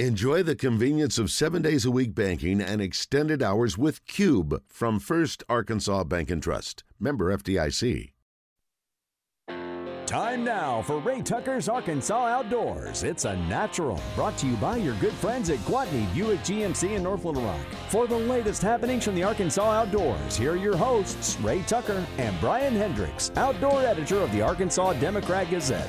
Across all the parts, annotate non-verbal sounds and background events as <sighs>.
Enjoy the convenience of seven days a week banking and extended hours with Cube from First Arkansas Bank and Trust. Member FDIC. Time now for Ray Tucker's Arkansas Outdoors. It's a natural, brought to you by your good friends at Gwatney Buick GMC in North Little Rock. For the latest happenings from the Arkansas Outdoors, here are your hosts, Ray Tucker and Brian Hendricks, outdoor editor of the Arkansas Democrat Gazette.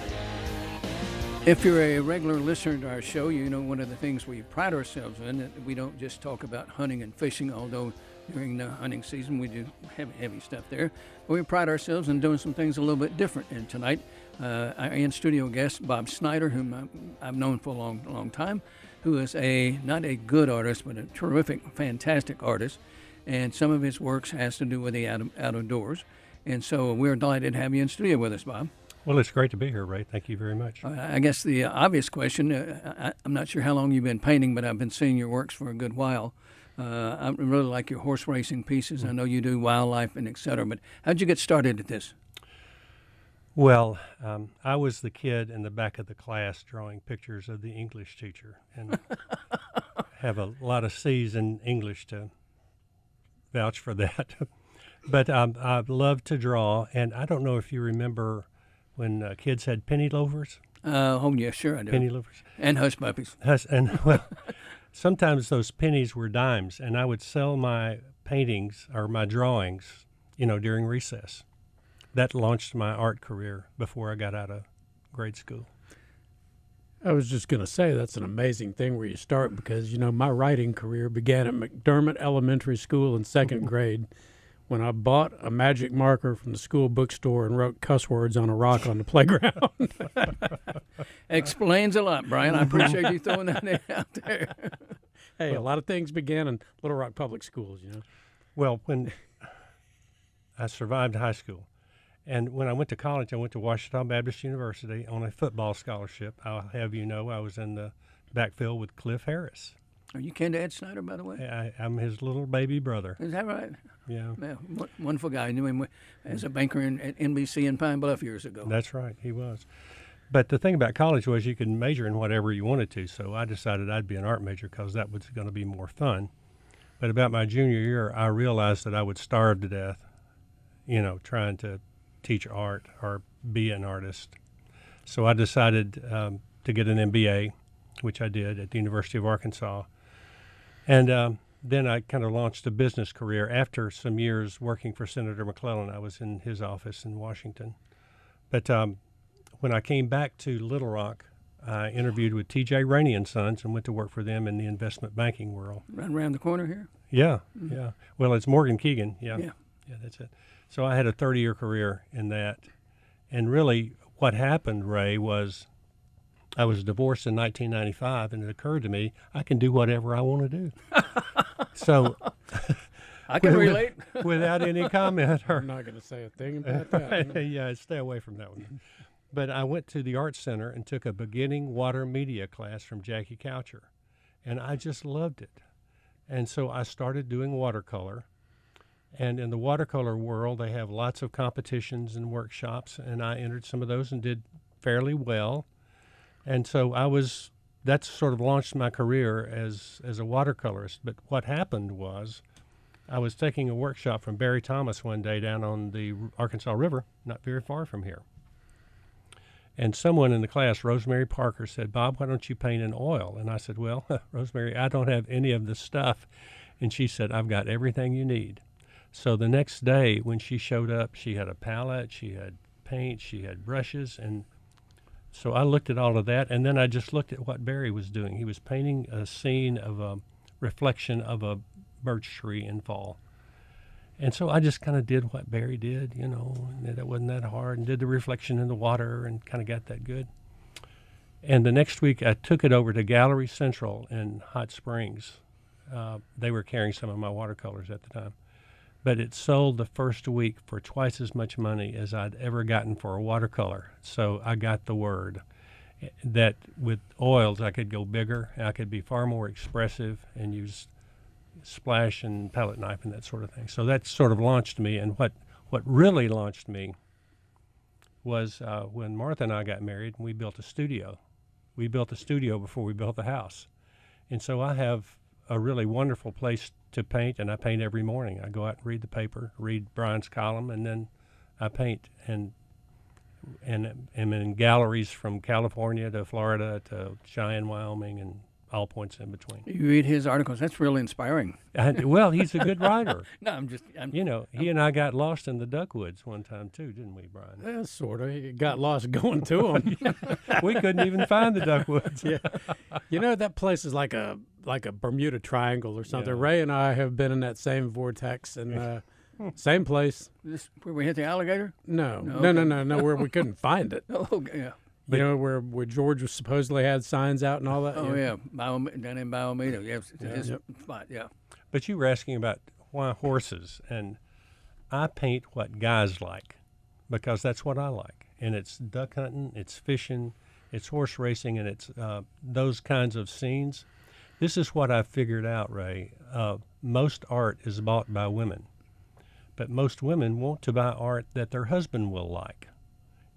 If you're a regular listener to our show, you know one of the things we pride ourselves in that we don't just talk about hunting and fishing, although during the hunting season we do heavy, heavy stuff there. But we pride ourselves in doing some things a little bit different. And tonight, uh, our in studio guest, Bob Snyder, whom I've known for a long, long time, who is a not a good artist, but a terrific, fantastic artist. And some of his works has to do with the out, out of doors. And so we're delighted to have you in studio with us, Bob. Well, it's great to be here, Ray. Thank you very much. I guess the obvious question uh, I, am not sure how long you've been painting, but I've been seeing your works for a good while. Uh, I really like your horse racing pieces. Mm-hmm. I know you do wildlife and et cetera, but how'd you get started at this? Well, um, I was the kid in the back of the class drawing pictures of the English teacher and <laughs> have a lot of C's in English to vouch for that. <laughs> but um, I love to draw, and I don't know if you remember when uh, kids had penny loafers. Uh, oh yeah, sure I do. Penny loafers and hush puppies. Hush, and <laughs> well, sometimes those pennies were dimes, and I would sell my paintings or my drawings, you know, during recess. That launched my art career before I got out of grade school. I was just going to say that's an amazing thing where you start because you know my writing career began at McDermott Elementary School in second <laughs> grade when I bought a magic marker from the school bookstore and wrote cuss words on a rock on the <laughs> playground. <laughs> Explains a lot, Brian. I appreciate you throwing that <laughs> out there. hey, well, a lot of things began in Little Rock Public Schools, you know. Well, when I survived high school, and when I went to college, I went to Ouachita Baptist University on a football scholarship. I'll have you know I was in the backfield with Cliff Harris. Are you kin to Ed Snyder, by the way? I, am his little baby brother. Is that right? Yeah. yeah wonderful guy. I knew him as a banker in, at NBC in Pine Bluff years ago. That's right. He was. But the thing about college was you could major in whatever you wanted to. So I decided I'd be an art major because that was going to be more fun. But about my junior year, I realized that I would starve to death, you know, trying to teach art or be an artist. So I decided um, to get an MBA, which I did at the University of Arkansas and um, then I kind of launched a business career after some years working for Senator McClellan. I was in his office in Washington. But um, when I came back to Little Rock, I interviewed with T.J. Raney and Sons and went to work for them in the investment banking world. Right around the corner here. Yeah, mm-hmm. yeah. Well, it's Morgan Keegan. Yeah, yeah, yeah. That's it. So I had a 30-year career in that, and really, what happened, Ray, was I was divorced in 1995, and it occurred to me I can do whatever I want to do. <laughs> so <laughs> I can relate without any comment. Or, I'm not going to say a thing about that. <laughs> yeah, stay away from that one. But I went to the Art Center and took a beginning water media class from Jackie Coucher, and I just loved it. And so I started doing watercolor. And in the watercolor world, they have lots of competitions and workshops, and I entered some of those and did fairly well and so I was that sort of launched my career as as a watercolorist. But what happened was, I was taking a workshop from Barry Thomas one day down on the Arkansas River, not very far from here. And someone in the class, Rosemary Parker, said, "Bob, why don't you paint in oil?" And I said, "Well, <laughs> Rosemary, I don't have any of the stuff." And she said, "I've got everything you need." So the next day, when she showed up, she had a palette, she had paint, she had brushes, and so I looked at all of that, and then I just looked at what Barry was doing. He was painting a scene of a reflection of a birch tree in fall. And so I just kind of did what Barry did, you know, and it wasn't that hard, and did the reflection in the water and kind of got that good. And the next week, I took it over to Gallery Central in Hot Springs. Uh, they were carrying some of my watercolors at the time but it sold the first week for twice as much money as I'd ever gotten for a watercolor. So I got the word that with oils I could go bigger, I could be far more expressive and use splash and palette knife and that sort of thing. So that sort of launched me. And what, what really launched me was uh, when Martha and I got married and we built a studio. We built a studio before we built the house. And so I have a really wonderful place to paint, and I paint every morning. I go out and read the paper, read Brian's column, and then I paint. And and am in galleries from California to Florida to Cheyenne, Wyoming, and all points in between. You read his articles. That's really inspiring. And, well, he's a good writer. <laughs> no, I'm just. I'm, you know, he and I got lost in the duckwoods one time too, didn't we, Brian? Yeah, sort of. You got lost going to them. <laughs> we couldn't even find the duckwoods. <laughs> yeah. You know that place is like a like a Bermuda Triangle or something. Yeah. Ray and I have been in that same vortex and uh, same place. This where we hit the alligator. No, No, no, no, okay. no, no, where we couldn't find it. <laughs> Oh, okay, yeah. you know where where George was supposedly had signs out and all that. Oh yeah, Bayou, down in Bayou Meto. Yeah, it's his Yep. spot. Yeah. But you were asking about why horses, and I paint what guys like because that's what I like. And it's duck hunting, it's fishing, it's horse racing, and it's uh, those kinds of scenes. This is what I figured out, Ray. Uh, most art is bought by women, but most women want to buy art that their husband will like.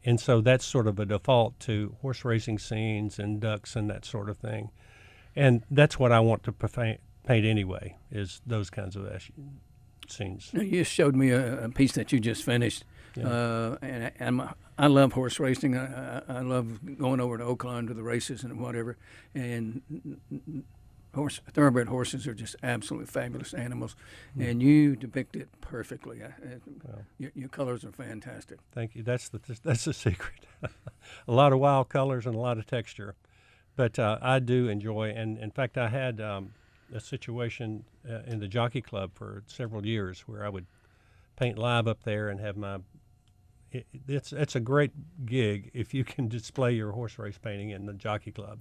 And so that's sort of a default to horse racing scenes and ducks and that sort of thing. And that's what I want to paint anyway, is those kinds of scenes. You showed me a, a piece that you just finished, Yeah. uh, and, I- and I love horse racing. I, I, I love going over to Oaklawn to the races and whatever. And horse thoroughbred horses are just absolutely fabulous animals, and you depict it perfectly. I, I, Well. your, your colors are fantastic. Thank you. That's the that's the secret. <laughs> a lot of wild colors and a lot of texture, but uh, I do enjoy. And in fact, I had um, a situation uh, in the jockey club for several years where I would paint live up there and have my. It, it's it's a great gig if you can display your horse race painting in the jockey club.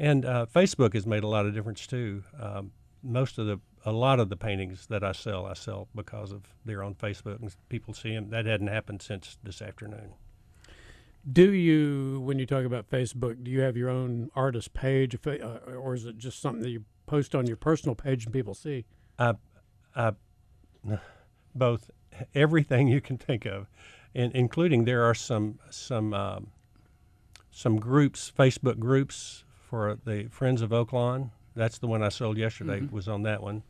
And uh, Facebook has made a lot of difference too. Um, most of the a lot of the paintings that I sell, I sell because of they're on Facebook and people see them. That hadn't happened since this afternoon. Do you, when you talk about Facebook, do you have your own artist page, uh, or is it just something that you post on your personal page and people see? I, I, both everything you can think of, and including there are some some um, some groups, Facebook groups for the Friends of Oaklawn. That's the one I sold yesterday. Was on that one,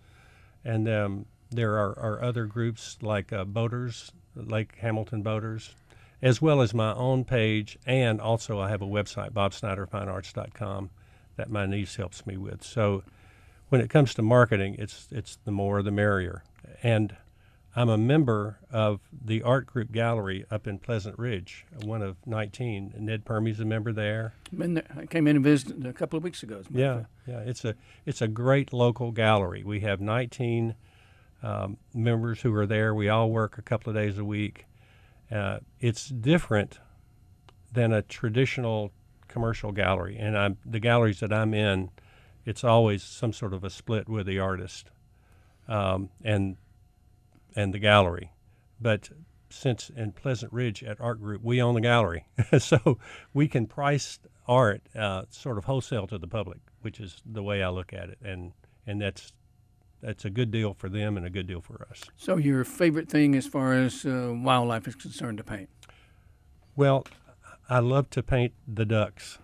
and um, there are, are other groups like uh, Boaters, Lake Hamilton Boaters, as well as my own page, and also I have a website, BobSnyderFineArts.com, that my niece helps me with. So when it comes to marketing, it's it's the more the merrier. And I'm a member of the art group gallery up in Pleasant Ridge, one of 19. Ned Perme's a member there. Been there, I came in and visited a couple of weeks ago. as a matter of Yeah, fact. yeah. It's a it's a great local gallery. We have 19 um, members who are there. We all work a couple of days a week. Uh, it's different than a traditional commercial gallery, and I'm the galleries that I'm in. It's always some sort of a split with the artist, um, and and the gallery. But since in Pleasant Ridge at Art Group, we own the gallery, <laughs> so we can price art uh, sort of wholesale to the public, which is the way I look at it, and and that's that's a good deal for them and a good deal for us. So your favorite thing as far as uh, wildlife is concerned to paint? Well, I love to paint the ducks.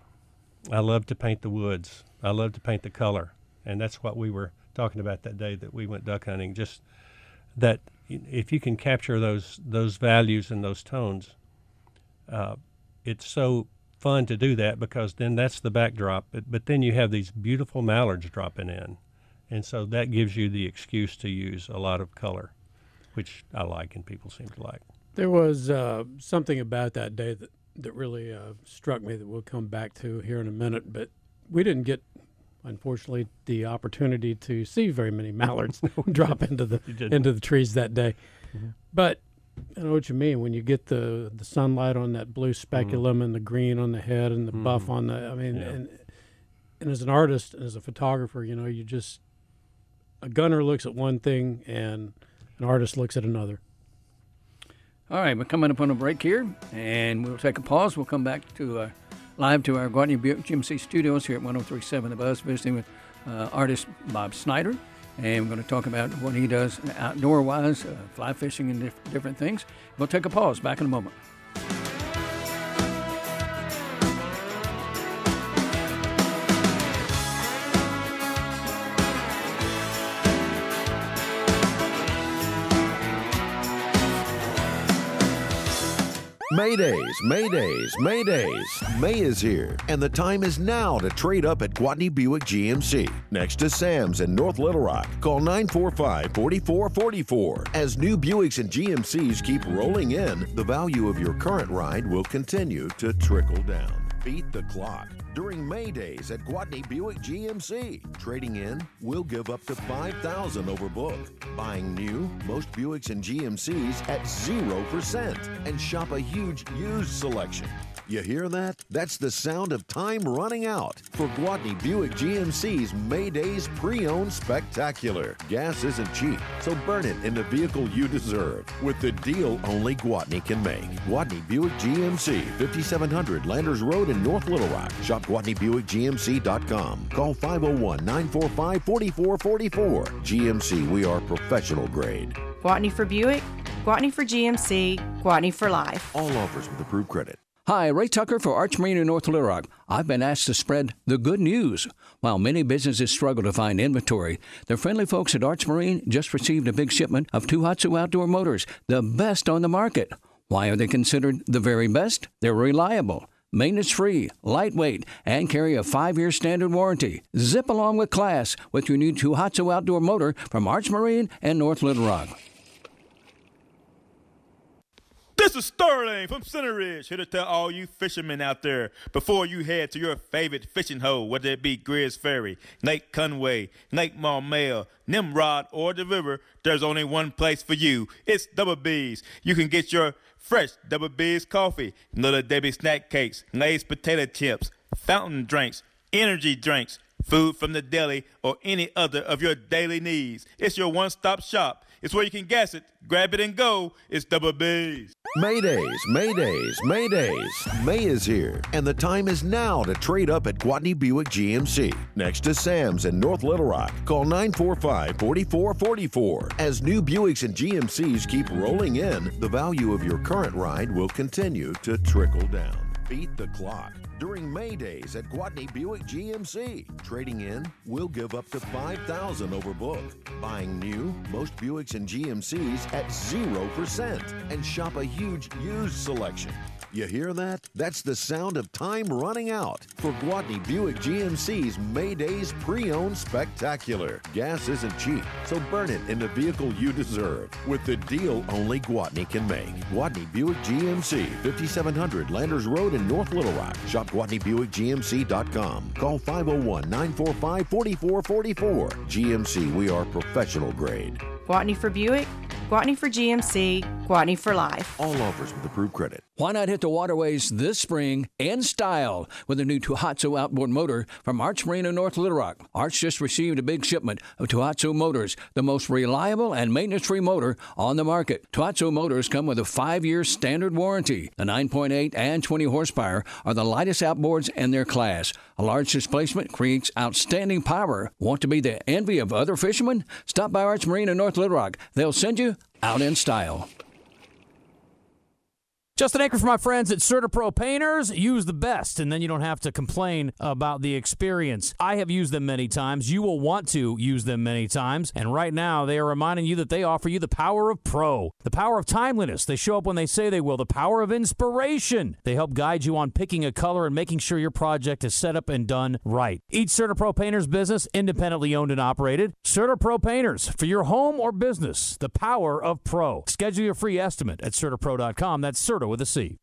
I love to paint the woods. I love to paint the color, and that's what we were talking about that day that we went duck hunting. Just that if you can capture those those values and those tones, uh, it's so fun to do that because then that's the backdrop. But but then you have these beautiful mallards dropping in, and so that gives you the excuse to use a lot of color, which I like and people seem to like. There was uh, something about that day that, that really uh, struck me that we'll come back to here in a minute, but we didn't get, unfortunately, the opportunity to see very many <laughs> mallards drop into the into the trees that day. Mm-hmm. But I know what you mean when you get the the sunlight on that blue speculum and the green on the head and the buff on the. I mean, Mm-hmm. Yeah. and and as an artist and as a photographer, you know, you just a gunner looks at one thing and an artist looks at another. All right, we're coming up on a break here, and we'll take a pause. We'll come back to uh, live to our Gwatney Buick GMC studios here at 1037 The Buzz, visiting with uh, artist Bob Snyder. And we're going to talk about what he does outdoor wise, uh, fly fishing, and diff- different things. We'll take a pause. Back in a moment. Maydays, Maydays, Maydays. May is here, and the time is now to trade up at Gwatney Buick GMC. Next to Sam's in North Little Rock. Call 945 4444. As new Buicks and GMCs keep rolling in, the value of your current ride will continue to trickle down. Beat the clock during May days at Gwatney Buick GMC. Trading in, we'll give up to 5000 over book. Buying new, most Buicks and GMCs at 0% and shop a huge used selection. You hear that? That's the sound of time running out for Gwatney Buick GMC's May Days pre-owned spectacular. Gas isn't cheap, so burn it in the vehicle you deserve with the deal only Gwatney can make. Gwatney Buick GMC, 5700 Landers Road in North Little Rock. Shop GwatneyBuickGMC.com. Call 501-945-4444. GMC, we are professional grade. Gwatney for Buick, Gwatney for GMC, Gwatney for life. All offers with approved credit. Hi, Ray Tucker for Arch Marine in North Little Rock. I've been asked to spread the good news. While many businesses struggle to find inventory, the friendly folks at Arch Marine just received a big shipment of Tohatsu outdoor motors, the best on the market. Why are they considered the very best? They're reliable, maintenance free, lightweight, and carry a five year standard warranty. Zip along with class with your new Tohatsu outdoor motor from Arch Marine and North Little Rock. This is Sterling from Center Ridge, here to tell all you fishermen out there before you head to your favorite fishing hole, whether it be Greers Ferry, Lake Conway, Lake Maumelle, Nimrod, or the river, there's only one place for you. It's Double B's. You can get your fresh Double B's coffee, Little Debbie snack cakes, Lay's potato chips, fountain drinks, energy drinks, food from the deli, or any other of your daily needs. It's your one stop shop. It's where you can gas it, grab it, and go. It's Double B's. Maydays, Maydays, Maydays. May is here, and the time is now to trade up at Gwatney Buick GMC. Next to Sam's in North Little Rock. Call 945 4444. As new Buicks and GMCs keep rolling in, the value of your current ride will continue to trickle down. Beat the clock during May days at Gwatney Buick GMC. Trading in, we'll give up to 5000 over book. Buying new, most Buicks and GMCs at 0% and shop a huge used selection. You hear that? That's the sound of time running out for Gwatney Buick GMC's May Days pre-owned spectacular. Gas isn't cheap, so burn it in the vehicle you deserve with the deal only Gwatney can make. Gwatney Buick GMC, 5700 Landers Road in North Little Rock. Shop GwatneyBuickGMC.com. Call 501-945-4444. GMC, we are professional grade. Gwatney for Buick, Gwatney for GMC, Gwatney for life. All offers with approved credit. Why not hit the waterways this spring in style with a new Tohatsu outboard motor from Arch Marine in North Little Rock? Arch just received a big shipment of Tohatsu motors, the most reliable and maintenance-free motor on the market. Tohatsu motors come with a five-year standard warranty. The 9.8 and 20 horsepower are the lightest outboards in their class. A large displacement creates outstanding power. Want to be the envy of other fishermen? Stop by Arch Marine in North Little Rock. They'll send you out in style. Justin Anchor for my friends at CertaPro Painters. Use the best, and then you don't have to complain about the experience. I have used them many times. You will want to use them many times. And right now, they are reminding you that they offer you the power of pro, the power of timeliness. They show up when they say they will, the power of inspiration. They help guide you on picking a color and making sure your project is set up and done right. Each CertaPro Painters business, independently owned and operated. CertaPro Painters, for your home or business, the power of pro. Schedule your free estimate at CertaPro.com. That's Certa with a C.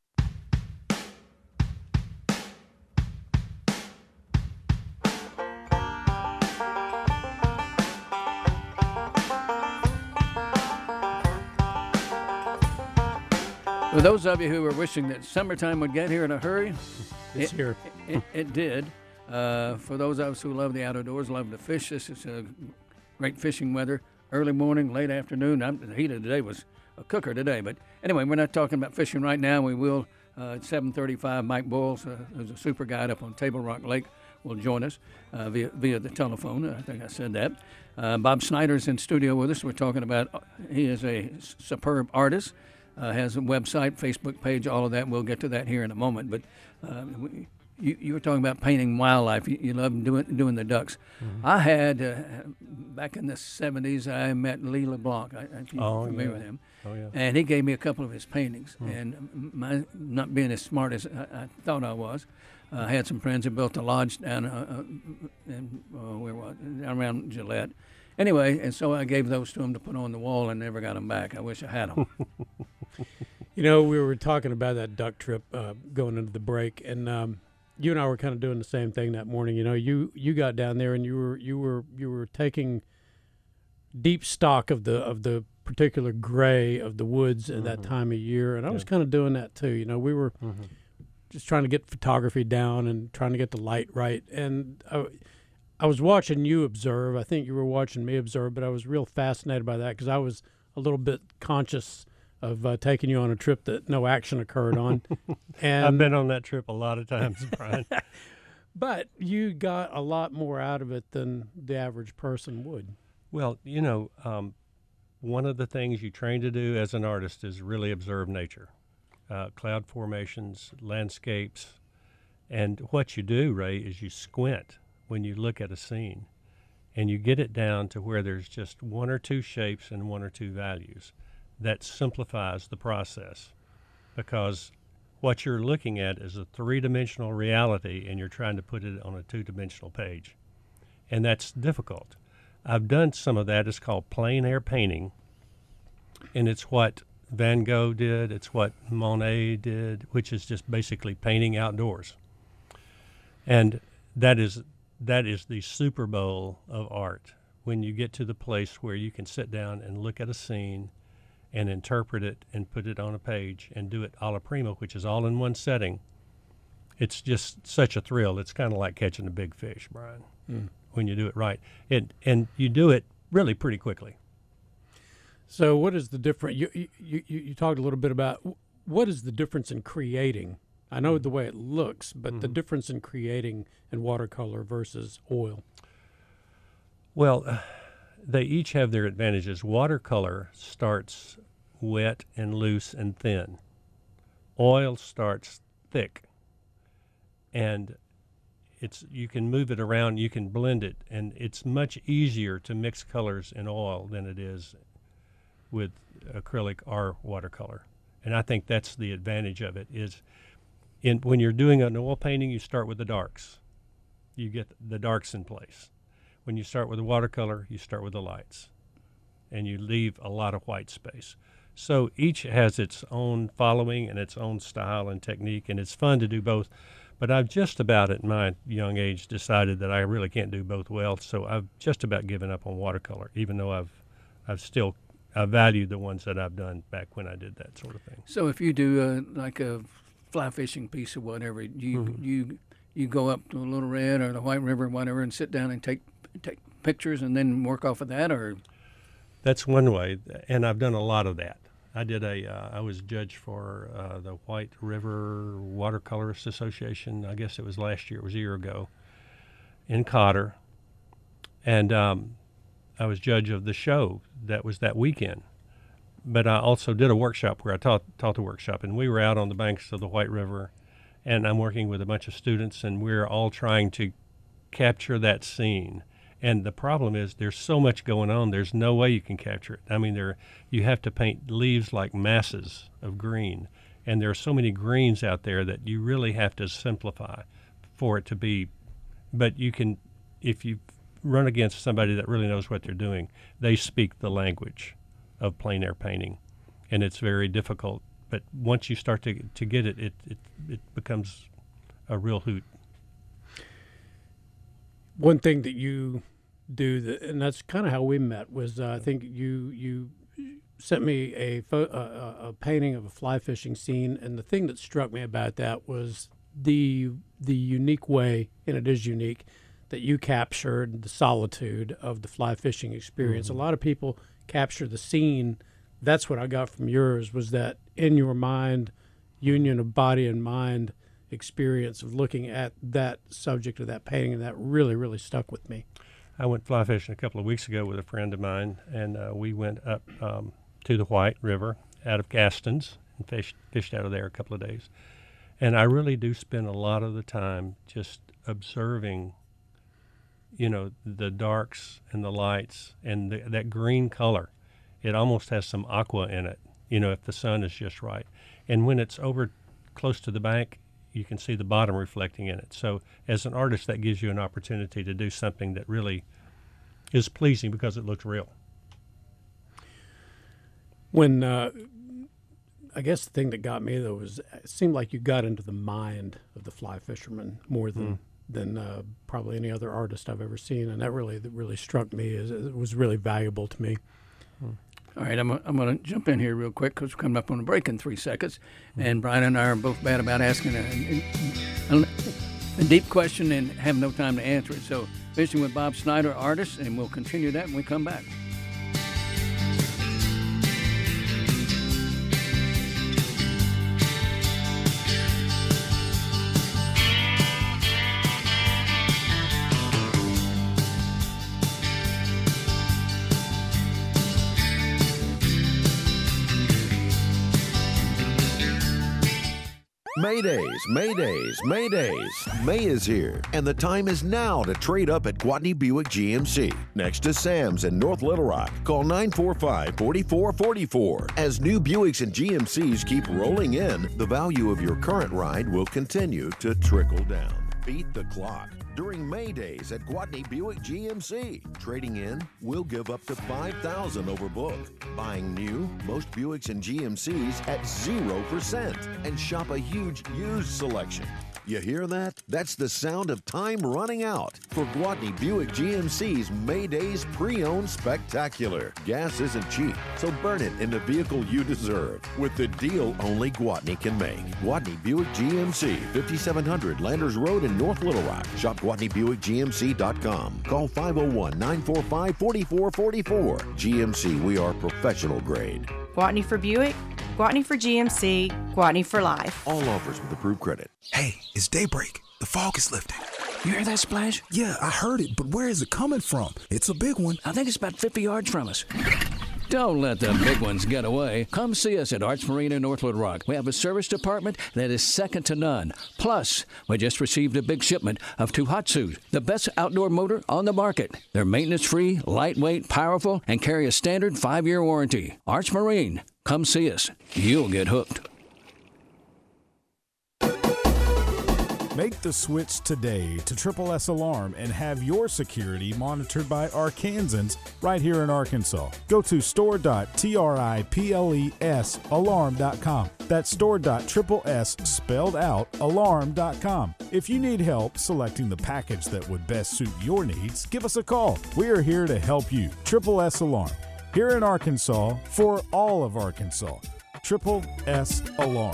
For those of you who were wishing that summertime would get here in a hurry, <laughs> It's it, here. <laughs> It, it did. Uh, for those of us who love the outdoors, love to fish, this is a great fishing weather. Early morning, late afternoon. I'm, the heat of the day was a cooker today. But anyway, we're not talking about fishing right now. We will uh, at 7:35. Mike Boyles, uh, who's a super guide up on Table Rock Lake, will join us uh, via via the telephone. I think I said that. Uh, Bob Snyder's in studio with us. We're talking about. He is a superb artist. Uh, has a website, Facebook page, all of that. We'll get to that here in a moment. But uh, we, you, you were talking about painting wildlife. You, you love doing doing the ducks. I had uh, back in the '70s, I met Lee LeBlanc. I, I, Oh, familiar yeah. with him. Oh yeah. And he gave me a couple of his paintings. Hmm. And my not being as smart as I, I thought I was, uh, I had some friends who built a lodge down uh, uh, in uh, where was around Gillett. Anyway, and so I gave those to him to put on the wall, and never got them back. I wish I had them. <laughs> You know, we were talking about that duck trip uh, going into the break, and um, you and I were kind of doing the same thing that morning. You know, you you got down there and you were you were you were taking deep stock of the of the particular gray of the woods at that time of year, and I was kind of doing that too. You know, we were Mhm. just trying to get photography down and trying to get the light right, and. I, I was watching you observe. I think you were watching me observe, but I was real fascinated by that because I was a little bit conscious of uh, taking you on a trip that no action occurred on. <laughs> and I've been on that trip a lot of times, <laughs> Brian. but you got a lot more out of it than the average person would. Well, you know, um, one of the things you train to do as an artist is really observe nature, uh, cloud formations, landscapes, and what you do, Ray, is you squint when you look at a scene, and you get it down to where there's just one or two shapes and one or two values. That simplifies the process, because what you're looking at is a three-dimensional reality, and you're trying to put it on a two-dimensional page, and that's difficult. I've done some of that. It's called plein air painting, and it's what Van Gogh did. It's what Monet did, which is just basically painting outdoors. And that is that is the Super Bowl of art. When you get to the place where you can sit down and look at a scene and interpret it and put it on a page and do it alla prima, which is all in one setting. It's just such a thrill. It's kind of like catching a big fish, Brian when you do it right. It and you do it really pretty quickly. So, what is the difference? You, you, you, you talked a little bit about what is the difference in creating? I know the way it looks, but the difference in creating in watercolor versus oil. Well, uh, <sighs> they each have their advantages. Watercolor starts wet and loose and thin. Oil starts thick. And it's you can move it around, you can blend it, and it's much easier to mix colors in oil than it is with acrylic or watercolor. And I think that's the advantage of it is in when you're doing an oil painting, you start with the darks. You get the darks in place. When you start with a watercolor, you start with the lights, and you leave a lot of white space. So each has its own following and its own style and technique, and it's fun to do both. But I've just about at my young age decided that I really can't do both well, so I've just about given up on watercolor, even though I've I've still I value the ones that I've done back when I did that sort of thing. So if you do uh, like a fly fishing piece or whatever, you Mm-hmm. you you go up to a Little Red or the White River, or whatever, and sit down and take take pictures and then work off of that, or That's one way, and I've done a lot of that. I did a, uh, I was judge for uh, the White River Watercolorist Association. I guess it was last year, it was a year ago, in Cotter, and um, I was judge of the show that was that weekend. But I also did a workshop where I taught taught the workshop, and we were out on the banks of the White River, and I'm working with a bunch of students, and we're all trying to capture that scene. And the problem is there's so much going on. There's no way you can capture it. I mean, there you have to paint leaves like masses of green, and there are so many greens out there that you really have to simplify for it to be. But you can, if you run against somebody that really knows what they're doing, they speak the language of plein air painting, and it's very difficult. But once you start to to get it, it it, it becomes a real hoot. One thing that you do, that, and that's kind of how we met, was uh, I think you you sent me a, pho- a, a- a painting of a fly fishing scene, and the thing that struck me about that was the the unique way, and it is unique, that you captured the solitude of the fly fishing experience. A lot of people capture the scene. That's what I got from yours was that in your mind, union of body and mind experience of looking at that subject of that painting, and that really, really stuck with me. I went fly fishing a couple of weeks ago with a friend of mine, and uh, we went up um, to the White River out of Gaston's and fished, fished out of there a couple of days. And I really do spend a lot of the time just observing you know, the darks and the lights and the, that green color. It almost has some aqua in it, you know, if the sun is just right. And when it's over close to the bank, you can see the bottom reflecting in it. So, as an artist, that gives you an opportunity to do something that really is pleasing because it looks real. When uh, I guess the thing that got me though was it seemed like you got into the mind of the fly fisherman more than. Mm. Than uh, probably any other artist I've ever seen, and that really that really struck me. as It was really valuable to me. All right, I'm, I'm going to jump in here real quick because we're coming up on a break in three seconds. And Brian and I are both bad about asking a, a, a deep question and have no time to answer it. So, fishing with Bob Snyder, artist, and we'll continue that when we come back. Maydays, Maydays, Maydays. May is here, and the time is now to trade up at Gwatney Buick GMC. Next to Sam's in North Little Rock. Call 945 4444. As new Buicks and GMCs keep rolling in, the value of your current ride will continue to trickle down. Beat the clock during May days at Gwatney Buick GMC. Trading in, we'll give up to 5000 over book. Buying new, most Buicks and GMCs at 0% and shop a huge used selection. You hear that? That's the sound of time running out for Gwatney Buick GMC's May Days pre-owned spectacular. Gas isn't cheap, so burn it in the vehicle you deserve with the deal only Gwatney can make. Gwatney Buick GMC, 5700 Landers Road in North Little Rock. Shop GwatneyBuickGMC.com. Call 501-945-4444. GMC, we are professional grade. Gwatney for Buick, Gwatney for GMC, Gwatney for life. All offers with approved credit. Hey, it's daybreak. The fog is lifting. You hear that splash? Yeah, I heard it, but where is it coming from? It's a big one. I think it's about 50 yards from us. Don't let the big ones get away. Come see us at Arts Marine in North Little Rock. We have a service department that is second to none. Plus, we just received a big shipment of Tohatsu, the best outdoor motor on the market. They're maintenance free, lightweight, powerful, and carry a standard five year warranty. Arts Marine. Come see us. You'll get hooked. Make the switch today to Triple S Alarm and have your security monitored by Arkansans right here in Arkansas. Go to store.triplesalarm.com. That's store.triples spelled out alarm.com. If you need help selecting the package that would best suit your needs, give us a call. We are here to help you. Triple S Alarm. Here in Arkansas for all of Arkansas. Triple S Alarm.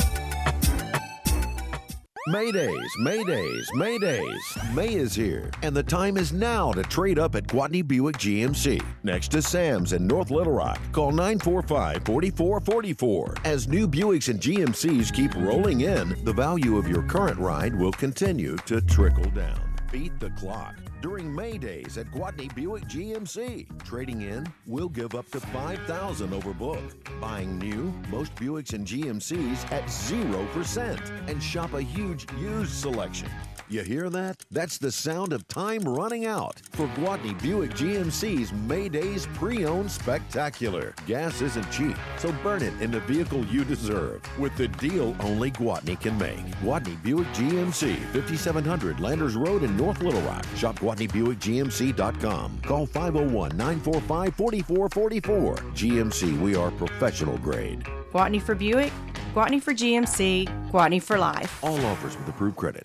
Maydays, Maydays, Maydays. May is here, and the time is now to trade up at Gwatney Buick GMC. Next to Sam's in North Little Rock. Call 945 4444. As new Buicks and GMCs keep rolling in, the value of your current ride will continue to trickle down. Beat the clock during May days at Gwatney Buick GMC. Trading in, we'll give up to 5000 over book. Buying new, most Buicks and GMCs at 0% and shop a huge used selection. You hear that? That's the sound of time running out for Gwatney Buick GMC's May Days pre-owned spectacular. Gas isn't cheap, so burn it in the vehicle you deserve with the deal only Gwatney can make. Gwatney Buick GMC, 5700 Landers Road in North Little Rock. Shop GwatneyBuickGMC.com. Call 501-945-4444. GMC, we are professional grade. Gwatney for Buick, Gwatney for GMC, Gwatney for life. All offers with approved credit.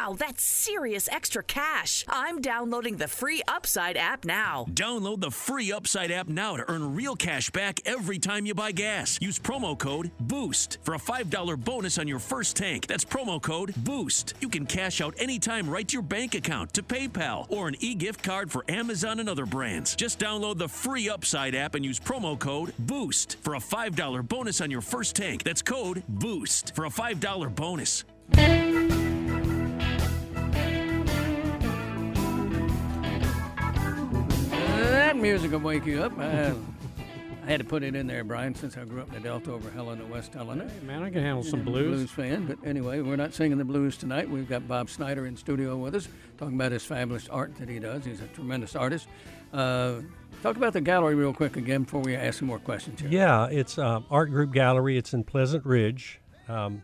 Wow, that's serious extra cash. I'm downloading the free Upside app now. Download the free Upside app now to earn real cash back every time you buy gas. Use promo code BOOST for a $5 bonus on your first tank. That's promo code BOOST. You can cash out anytime right to your bank account, to PayPal, or an e gift card for Amazon and other brands. Just download the free Upside app and use promo code BOOST for a $5 bonus on your first tank. That's code BOOST for a $5 bonus. That music will wake you up. I, I had to put it in there, Brian, since I grew up in the Delta over Helena, West Helena. Hey, man, I can handle some blues. Blues fan, but anyway, we're not singing the blues tonight. We've got Bob Snyder in studio with us, talking about his fabulous art that he does. He's a tremendous artist. Uh, talk about the gallery real quick again before we ask some more questions here. Yeah, it's uh, Art Group Gallery. It's in Pleasant Ridge. Um,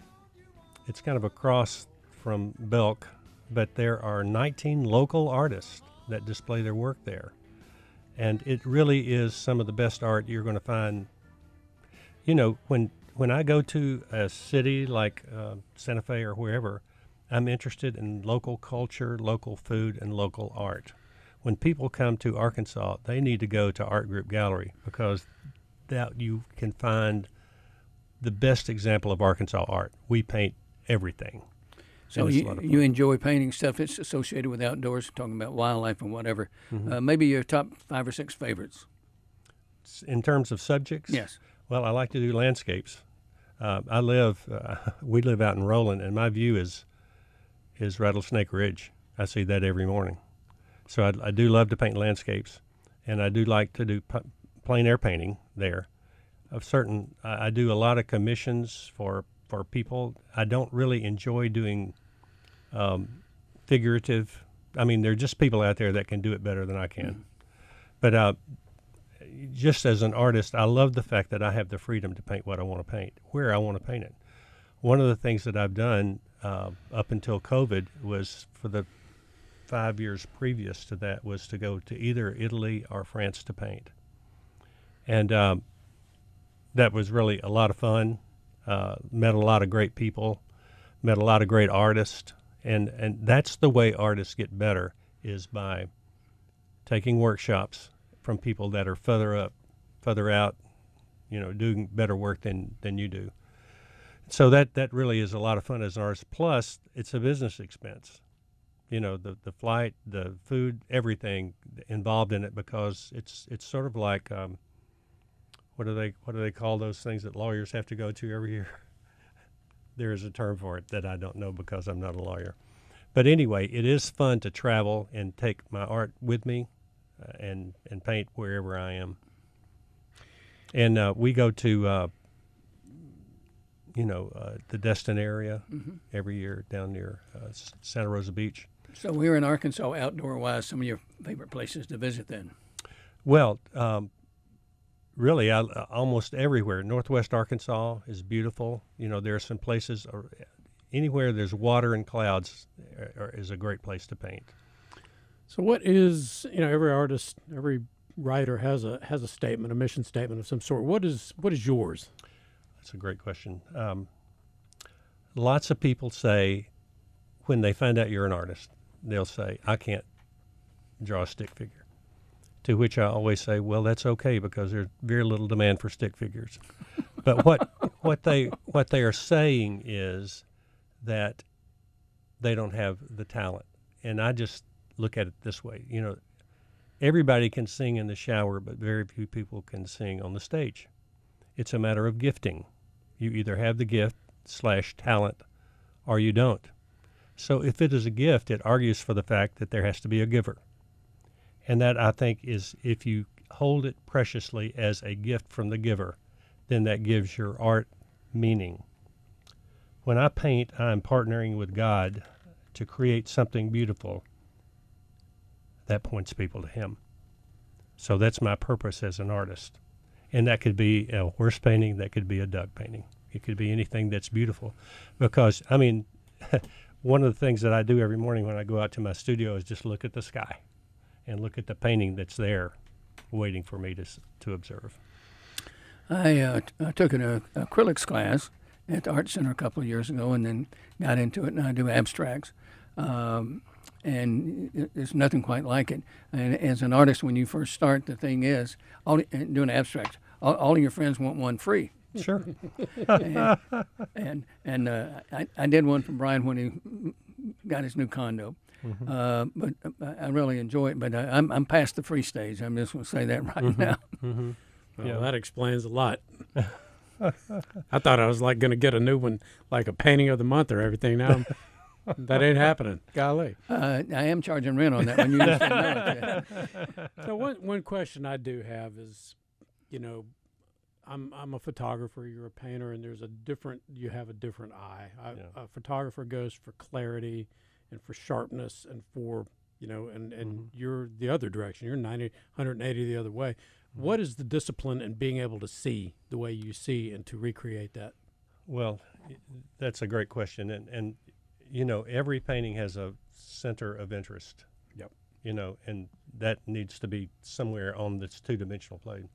it's kind of across from Belk, but there are 19 local artists that display their work there. And it really is some of the best art you're going to find. You know, when when I go to a city like uh, Santa Fe or wherever, I'm interested in local culture, local food, and local art. When people come to Arkansas, they need to go to Art Group Gallery because that you can find the best example of Arkansas art. We paint everything. So And it's a you, lot of fun. you enjoy painting stuff that's associated with outdoors, talking about wildlife and whatever. Mhm. Uh, maybe your top five or six favorites. In terms of subjects? Yes. Well, I like to do landscapes. Uh, I live, uh, <laughs> we live out in Roland, and my view is is Rattlesnake Ridge. I see that every morning. So I, I do love to paint landscapes, and I do like to do p- plein air painting there. Of certain, I, I do a lot of commissions for for people. I don't really enjoy doing um, figurative. I mean, there are just people out there that can do it better than I can. But uh, just as an artist, I love the fact that I have the freedom to paint what I want to paint, where I want to paint it. One of the things that I've done uh, up until COVID was for the five years previous to that was to go to either Italy or France to paint, and um, that was really a lot of fun. Uh, met a lot of great people, met a lot of great artists, and and that's the way artists get better is by taking workshops from people that are further up, further out, you know, doing better work than than you do. So that that really is a lot of fun as an artist. Plus, it's a business expense. You know, the the flight, the food, everything involved in it because it's it's sort of like um, what do they what do they call those things that lawyers have to go to every year? <laughs> there is a term for it that I don't know because I'm not a lawyer. But anyway, it is fun to travel and take my art with me uh, and and paint wherever I am. And uh, we go to uh, you know uh, the Destin area Mhm. every year down near uh, Santa Rosa Beach. So here in Arkansas, outdoor wise, some of your favorite places to visit then? Well, um, really, I, uh, almost everywhere. Northwest Arkansas is beautiful. You know, there are some places, or anywhere there's water and clouds, uh, are- is a great place to paint. So, what is you know every artist, every writer has a has a statement, a mission statement of some sort. What is what is yours? That's a great question. Um, lots of people say when they find out you're an artist, they'll say, "I can't draw a stick figure." To which I always say, "Well, that's okay because there's very little demand for stick figures." but what <laughs> what they what they are saying is that they don't have the talent, and I just look at it this way. You know, everybody can sing in the shower, but very few people can sing on the stage. It's a matter of gifting. You either have the gift slash talent or you don't. So if it is a gift, it argues for the fact that there has to be a giver. And that I think is if you hold it preciously as a gift from the giver, then that gives your art meaning. When I paint, I'm partnering with God to create something beautiful that points people to Him. So that's my purpose as an artist. And that could be a horse painting, that could be a duck painting. It could be anything that's beautiful. Because, I mean, <laughs> one of the things that I do every morning when I go out to my studio is just look at the sky and look at the painting that's there waiting for me to, to observe. I, uh, t- I took an uh, acrylics class at the Art Center a couple of years ago and then got into it, and I do abstracts. Um, and there's nothing quite like it. And as an artist, when you first start, the thing is, all, and doing abstracts, all, all of your friends want one free. Sure. and and, and uh, I, I did one for Brian when he got his new condo. Mhm. Uh, but uh, I really enjoy it. But I, I'm, I'm past the free stage. I'm just going to say that right Mhm. now. <laughs> Mhm. Well, that explains a lot. <laughs> I thought I was like going to get a new one, like a painting of the month or everything. Now <laughs> that ain't happening. Golly. Uh, I am charging rent on that one. You just didn't know it. so one one question I do have is, you know, I'm I'm a photographer. You're a painter, and there's a different. You have a different eye. A photographer goes for clarity and for sharpness and for you know, and and mm-hmm. you're the other direction. You're 90, 180 the other way. Mm-hmm. What is the discipline in being able to see the way you see and to recreate that? Well, that's a great question, and and you know every painting has a center of interest. Yep. You know, and that needs to be somewhere on this two-dimensional plane,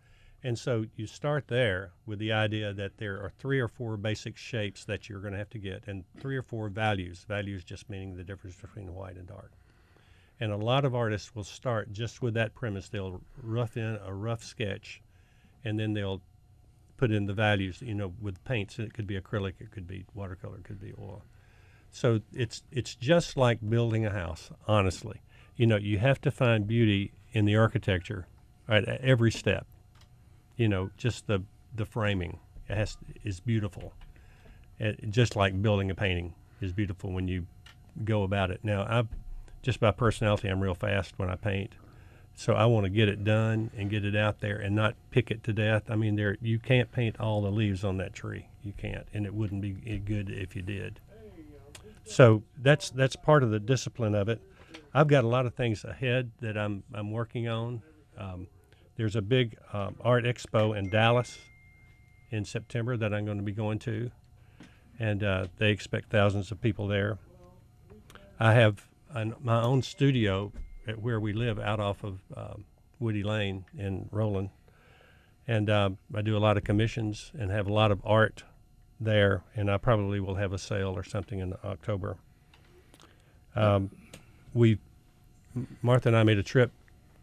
and so you start there with the idea that there are three or four basic shapes that you're going to have to get, and three or four values. Values just meaning the difference between white and dark. And a lot of artists will start just with that premise. They'll rough in a rough sketch, and then they'll put in the values. You know, with paints, it could be acrylic, it could be watercolor, it could be oil. So it's it's just like building a house. Honestly, you know, you have to find beauty in the architecture, right? At every step. You know, just the the framing it has is beautiful. It, just like building a painting is beautiful when you go about it. Now, I just by personality, I'm real fast when I paint. So I want to get it done and get it out there and not pick it to death. I mean, there you can't paint all the leaves on that tree. You can't, and it wouldn't be good if you did. So that's that's part of the discipline of it. I've got a lot of things ahead that I'm I'm working on. Um, there's a big um, art expo in Dallas in September that I'm going to be going to, and uh, they expect thousands of people there. I have an, my own studio at where we live, out off of um, Woody Lane in Roland, and um, I do a lot of commissions and have a lot of art there, and I probably will have a sale or something in October. Um, we, Martha and I made a trip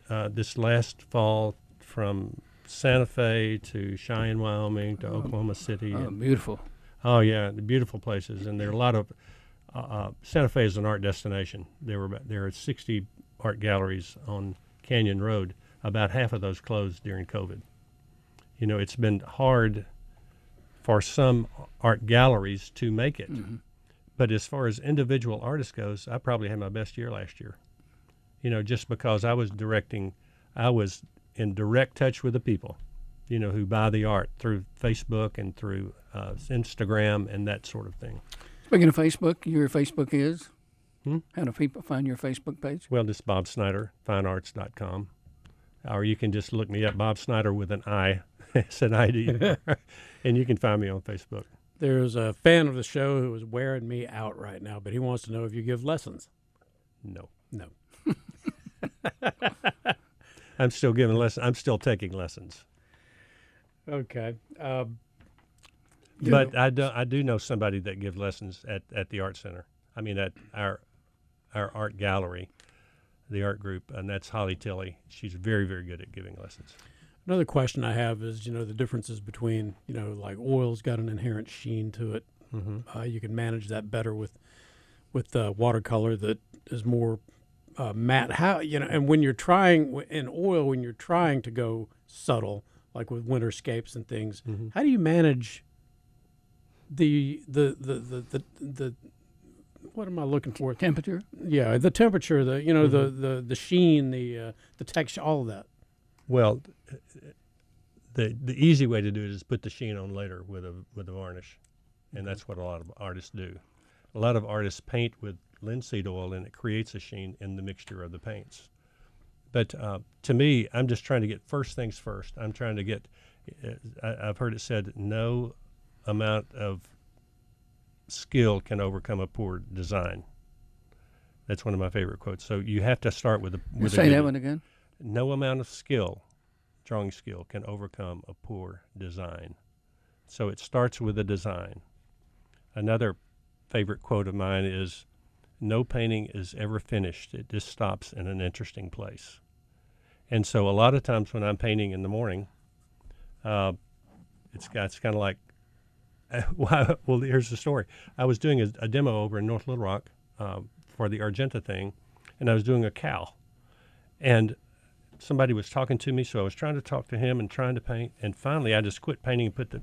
uh, this last fall from Santa Fe to Cheyenne, Wyoming, to Oh, Oklahoma City. oh, and- beautiful. Oh yeah, the beautiful places, and there are a lot of. Uh, uh, Santa Fe is an art destination. There were there are 60 art galleries on Canyon Road. About half of those closed during COVID. You know, it's been hard for some art galleries to make it. But as far as individual artists goes, I probably had my best year last year. You know, just because I was directing, I was in direct touch with the people, you know, who buy the art through Facebook and through uh, Instagram and that sort of thing. Speaking of Facebook, your Facebook is? Hmm? How do people find your Facebook page? Well, just Bob Snyder, finearts.com. Or you can just look me up, Bob Snyder with an I. it's an ID. and you can find me on Facebook. There's a fan of the show who is wearing me out right now, but he wants to know if you give lessons. No. No. <laughs> I'm still giving lessons. I'm still taking lessons. Okay. Um, But know- I do I do know somebody that gives lessons at, at the art center. I mean at our our art gallery, the art group, and that's Holly Tilley. She's very very good at giving lessons. Another question I have is, you know, the differences between, you know, like oil's got an inherent sheen to it. Mhm. Uh, you can manage that better with with uh, watercolor that is more uh, matte. How you know, and when you're trying in oil, when you're trying to go subtle, like with winterscapes and things, Mm-hmm. how do you manage the the the the the, the what am I looking for? Temperature. Yeah, the temperature, the you know Mhm. the the the sheen, the uh, the texture, all of that. Well, the the easy way to do it is put the sheen on later with a with a varnish, and that's what a lot of artists do. A lot of artists paint with linseed oil, and it creates a sheen in the mixture of the paints. But uh, to me, I'm just trying to get first things first. I'm trying to get. uh, I, I've heard it said, no amount of skill can overcome a poor design. That's one of my favorite quotes. So you have to start with a. With a Say good- that one again. no amount of skill, drawing skill, can overcome a poor design. So it starts with a design. Another favorite quote of mine is no painting is ever finished. It just stops in an interesting place. And so a lot of times when I'm painting in the morning, uh, it's it's kind of like, <laughs> well, here's the story. I was doing a, a demo over in North Little Rock uh, for the Argenta thing, and I was doing a cow, and somebody was talking to me, so I was trying to talk to him and trying to paint, and finally I just quit painting and put the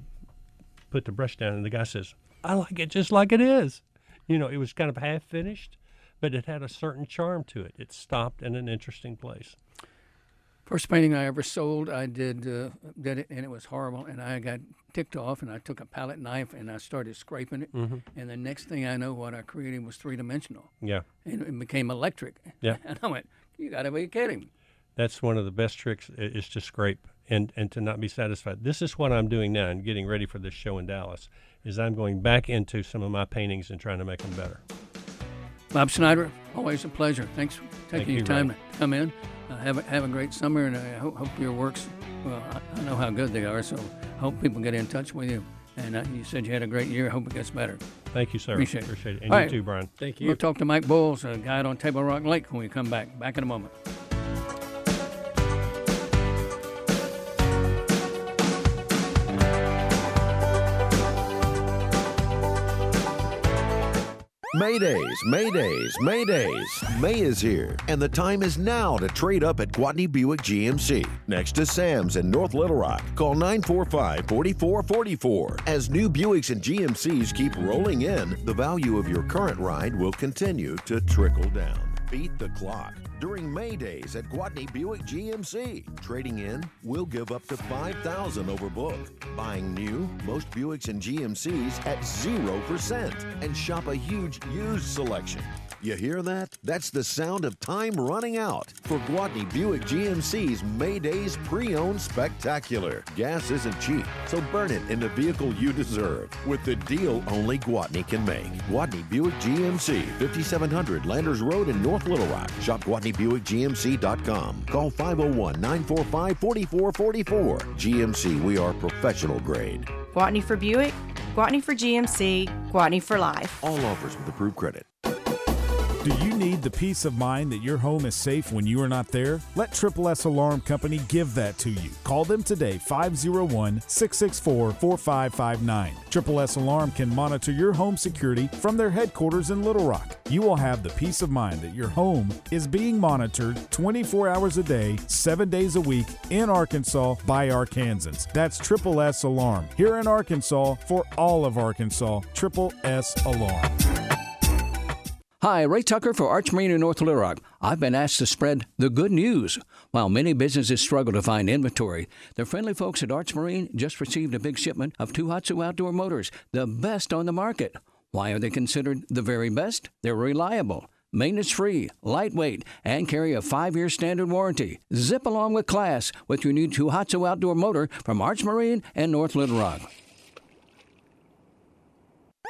put the brush down, and the guy says, "I like it just like it is." You know, it was kind of half finished, but it had a certain charm to it. It stopped in an interesting place. First painting I ever sold, I did uh, did it, and it was horrible. And I got ticked off, and I took a palette knife and I started scraping it. Mhm. And the next thing I know, what I created was three dimensional. Yeah. and it became electric. Yeah. <laughs> and I went, "You got to be kidding!" That's one of the best tricks is to scrape and, and to not be satisfied. This is what I'm doing now and getting ready for this show in Dallas is I'm going back into some of my paintings and trying to make them better. Bob Snyder, always a pleasure. Thanks for taking Thank your you, time Ray. to come in. Uh, have a, have a great summer, and I hope, hope your works. Well, I, I know how good they are, so I hope people get in touch with you. And uh, you said you had a great year. I hope it gets better. Thank you, sir. Appreciate it. Appreciate it. And All you right. too, Brian. Thank you. We'll talk to Mike Boiles, a guide on Table Rock Lake, when we come back. Back in a moment. Maydays, Maydays, Maydays. May is here, and the time is now to trade up at Gwatney Buick GMC. Next to Sam's in North Little Rock. Call 945 4444. As new Buicks and GMCs keep rolling in, the value of your current ride will continue to trickle down. Beat the clock during May days at Gwatney Buick GMC. Trading in, we'll give up to 5000 over book. Buying new, most Buicks and GMCs at 0% and shop a huge used selection. You hear that? That's the sound of time running out for Gwatney Buick GMC's May Days pre-owned spectacular. Gas isn't cheap, so burn it in the vehicle you deserve with the deal only Gwatney can make. Gwatney Buick GMC, 5700 Landers Road in North Little Rock. Shop GwatneyBuickGMC.com. Call 501-945-4444. GMC, we are professional grade. Gwatney for Buick, Gwatney for GMC, Gwatney for life. All offers with approved credit. Do you need the peace of mind that your home is safe when you are not there? Let Triple S Alarm Company give that to you. Call them today 501 664 4559. Triple S Alarm can monitor your home security from their headquarters in Little Rock. You will have the peace of mind that your home is being monitored 24 hours a day, 7 days a week in Arkansas by Arkansans. That's Triple S Alarm here in Arkansas for all of Arkansas. Triple S Alarm. Hi, Ray Tucker for Arch Marine in North Little Rock. I've been asked to spread the good news. While many businesses struggle to find inventory, the friendly folks at Arch Marine just received a big shipment of Tohatsu outboard motors, the best on the market. Why are they considered the very best? They're reliable, maintenance free, lightweight, and carry a five year standard warranty. Zip along with class with your new Tohatsu outboard motor from Arch Marine and North Little Rock.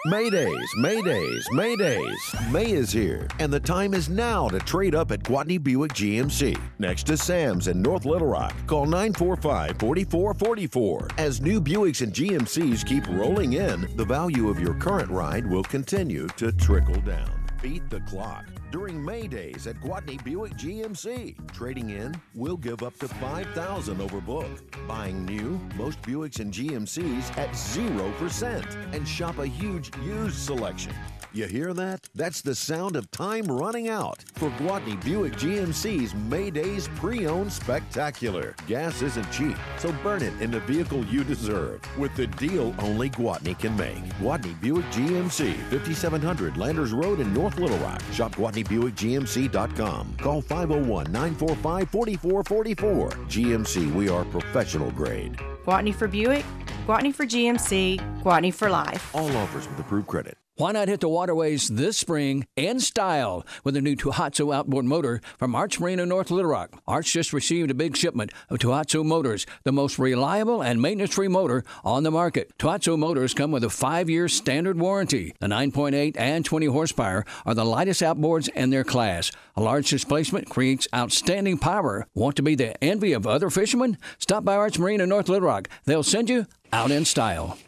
Maydays, Maydays, Maydays. May is here, and the time is now to trade up at Gwatney Buick GMC. Next to Sam's in North Little Rock. Call 945 4444. As new Buicks and GMCs keep rolling in, the value of your current ride will continue to trickle down. Beat the clock during May days at Gwatney Buick GMC. Trading in, we'll give up to 5000 over book. Buying new, most Buicks and GMCs at 0% and shop a huge used selection. You hear that? That's the sound of time running out for Gwatney Buick GMC's May Days pre-owned spectacular. Gas isn't cheap, so burn it in the vehicle you deserve with the deal only Gwatney can make. Gwatney Buick GMC, 5700 Landers Road in North Little Rock. Shop GwatneyBuickGMC.com. Call 501-945-4444. GMC, we are professional grade. Gwatney for Buick, Gwatney for GMC, Gwatney for life. All offers with approved credit. Why not hit the waterways this spring in style with a new Tohatsu outboard motor from Arch Marine in North Little Rock? Arch just received a big shipment of Tohatsu motors, the most reliable and maintenance-free motor on the market. Tohatsu motors come with a five-year standard warranty. The 9.8 and 20 horsepower are the lightest outboards in their class. A large displacement creates outstanding power. Want to be the envy of other fishermen? Stop by Arch Marine in North Little Rock. They'll send you out in style.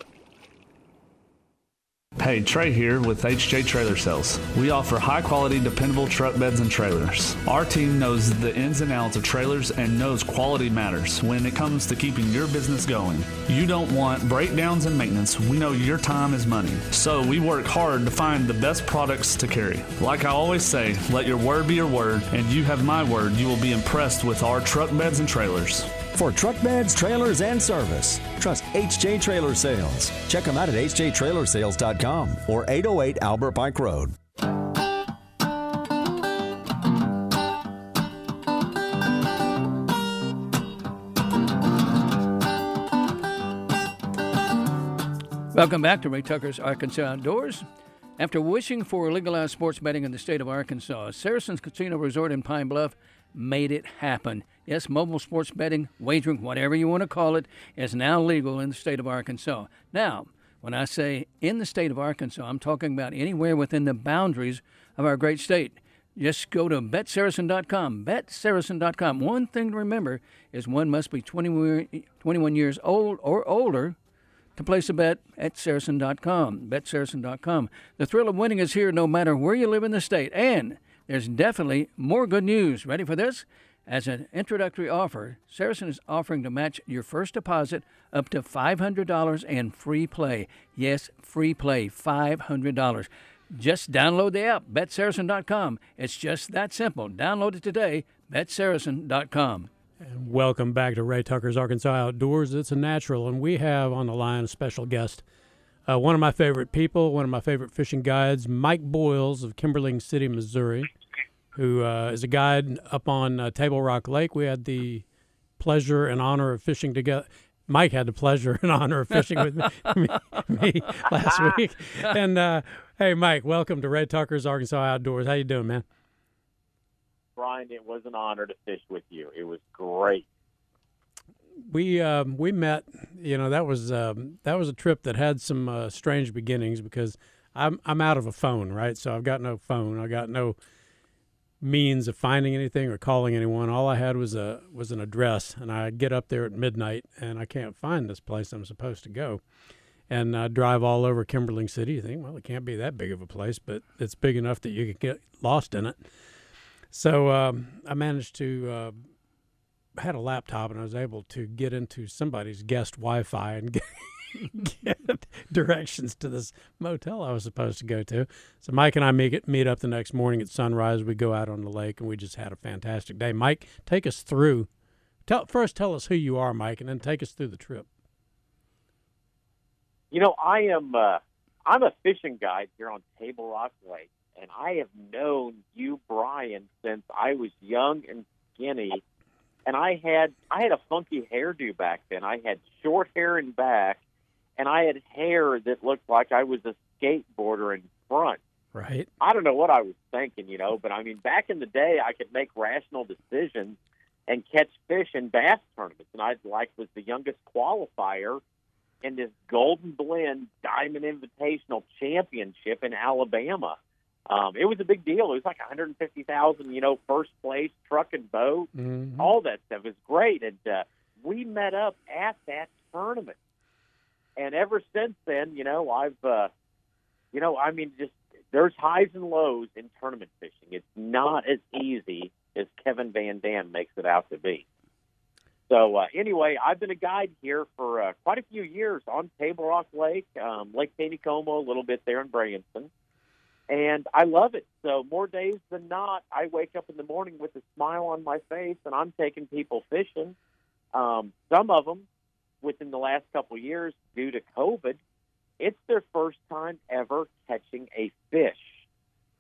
Hey, Trey here with HJ Trailer Sales. We offer high quality, dependable truck beds and trailers. Our team knows the ins and outs of trailers and knows quality matters when it comes to keeping your business going. You don't want breakdowns and maintenance. We know your time is money. So we work hard to find the best products to carry. Like I always say, let your word be your word, and you have my word. You will be impressed with our truck beds and trailers. For truck beds, trailers, and service, trust HJ Trailer Sales. Check them out at hjtrailersales.com or 808 Albert Pike Road. Welcome back to Ray Tucker's Arkansas Outdoors. After wishing for legalized sports betting in the state of Arkansas, Saracens Casino Resort in Pine Bluff made it happen. Yes, mobile sports betting, wagering, whatever you want to call it, is now legal in the state of Arkansas. Now, when I say in the state of Arkansas, I'm talking about anywhere within the boundaries of our great state. Just go to betsaracen.com. Betsaracen.com. One thing to remember is one must be 20, 21 years old or older to place a bet at Saracen.com. BetSaracen.com. The thrill of winning is here no matter where you live in the state. And there's definitely more good news. Ready for this? As an introductory offer, Saracen is offering to match your first deposit up to $500 and free play. Yes, free play, $500. Just download the app, betsaracen.com. It's just that simple. Download it today, betsaracen.com. And welcome back to Ray Tucker's Arkansas Outdoors. It's a natural, and we have on the line a special guest. Uh, one of my favorite people, one of my favorite fishing guides, Mike Boiles of Kimberling City, Missouri, who uh, is a guide up on uh, Table Rock Lake. We had the pleasure and honor of fishing together. Mike had the pleasure and <laughs> honor of fishing with me, me, <laughs> me last week. <laughs> And uh, hey, Mike, welcome to Ray Tucker's Arkansas Outdoors. How you doing, man? Brian, it was an honor to fish with you. It was great. We um, we met. You know that was um, that was a trip that had some uh, strange beginnings because I'm I'm out of a phone, right? So I've got no phone. I got no means of finding anything or calling anyone. All I had was a was an address, and I get up there at midnight, and I can't find this place I'm supposed to go. And I drive all over Kimberling City. You think, well, it can't be that big of a place, but it's big enough that you can get lost in it. So um, I managed to uh, had a laptop and I was able to get into somebody's guest Wi-Fi and <laughs> get, <laughs> get directions to this motel I was supposed to go to. So Mike and I meet meet up the next morning at sunrise. We go out on the lake and we just had a fantastic day. Mike, take us through. Tell first, tell us who you are, Mike, and then take us through the trip. You know, I am. Uh, I'm a fishing guide here on Table Rock Lake and I have known you, Brian, since I was young and skinny. And I had I had a funky hairdo back then. I had short hair in back, and I had hair that looked like I was a skateboarder in front. Right. I don't know what I was thinking, you know, but I mean, back in the day, I could make rational decisions and catch fish in bass tournaments, and I like was the youngest qualifier in this Golden Blend Diamond Invitational Championship in Alabama. Um, it was a big deal. It was like 150,000, you know, first place truck and boat, mm-hmm. all that stuff. It was great, and uh, we met up at that tournament. And ever since then, you know, I've, uh, you know, I mean, just there's highs and lows in tournament fishing. It's not as easy as Kevin Van Dam makes it out to be. So uh, anyway, I've been a guide here for uh, quite a few years on Table Rock Lake, um, Lake Taneycomo, a little bit there in Branson and I love it. So more days than not, I wake up in the morning with a smile on my face, and I'm taking people fishing. Um, some of them, within the last couple of years, due to COVID, it's their first time ever catching a fish,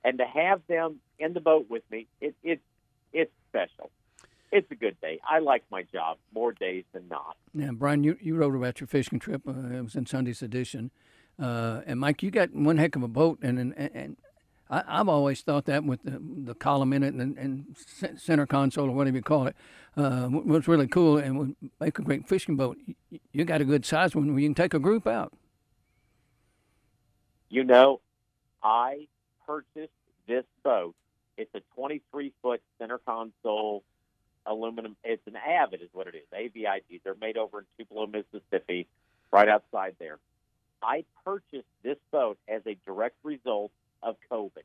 and to have them in the boat with me, it, it it's special. It's a good day. I like my job more days than not. Yeah, Brian, you, you wrote about your fishing trip. Uh, it was in Sunday's edition. Uh, and Mike, you got one heck of a boat, and and, and I, have always thought that with the, the column in it and, and center console or whatever you call it uh, was really cool and would make a great fishing boat. You, got a good size one where you can take a group out. You know, I purchased this boat. It's a 23 foot center console aluminum. It's an Avid, is what it is. AVID. They're made over in Tupelo, Mississippi, right outside there I purchased this boat as a direct result of COVID.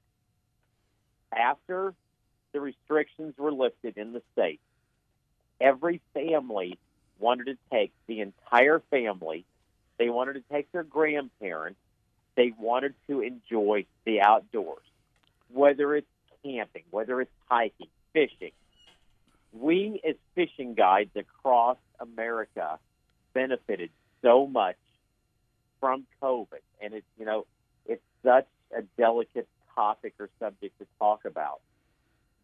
After the restrictions were lifted in the state, every family wanted to take the entire family. They wanted to take their grandparents. They wanted to enjoy the outdoors, whether it's camping, whether it's hiking, fishing. We, as fishing guides across America, benefited so much from COVID, and it's you know it's such a delicate topic or subject to talk about.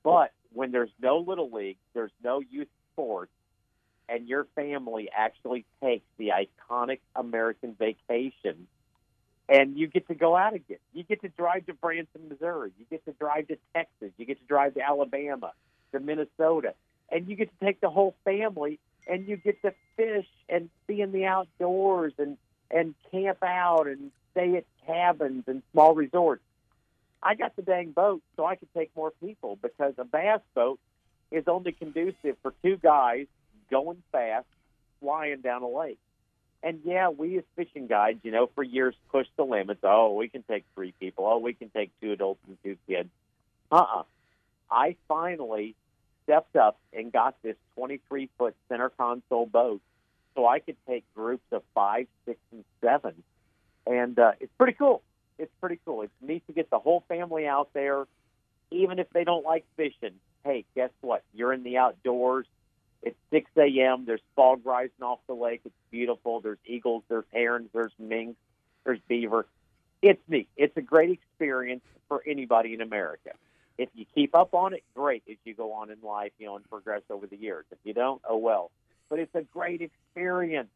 But when there's no little league, there's no youth sports, and your family actually takes the iconic American vacation, and you get to go out again. You get to drive to Branson, Missouri. You get to drive to Texas. You get to drive to Alabama, to Minnesota, and you get to take the whole family, and you get to fish and be in the outdoors and and camp out and stay at cabins and small resorts. I got the dang boat so I could take more people because a bass boat is only conducive for two guys going fast, flying down a lake. And yeah, we as fishing guides, you know, for years pushed the limits. Oh, we can take three people. Oh, we can take two adults and two kids. Uh-uh. I finally stepped up and got this 23 foot center console boat so I could take groups of five, six, and seven. And uh, it's pretty cool. It's pretty cool. It's neat to get the whole family out there, even if they don't like fishing. Hey, guess what? You're in the outdoors. It's 6 a.m. There's fog rising off the lake. It's beautiful. There's eagles, there's herons, there's minks, there's beaver. It's neat. It's a great experience for anybody in America. If you keep up on it, great as you go on in life, you know, and progress over the years. If you don't, oh well but it's a great experience.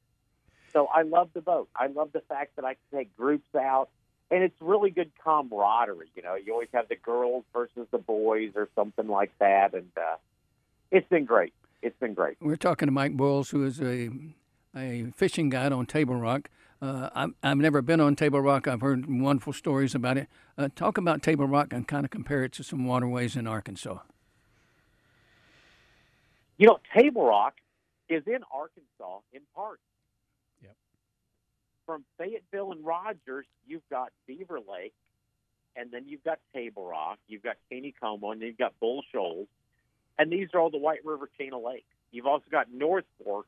So I love the boat. I love the fact that I can take groups out, and it's really good camaraderie. You know, you always have the girls versus the boys or something like that, and uh, it's been great. It's been great. We're talking to Mike Boiles, who is a a fishing guide on Table Rock. Uh, I've, I've never been on Table Rock. I've heard wonderful stories about it. Uh, talk about Table Rock and kind of compare it to some waterways in Arkansas. You know, Table Rock is in Arkansas in part. From Fayetteville and Rogers, you've got Beaver Lake, and then you've got Table Rock, you've got Taneycomo, and then you've got Bull Shoals, and these are all the White River chain of lakes. You've also got North Fork,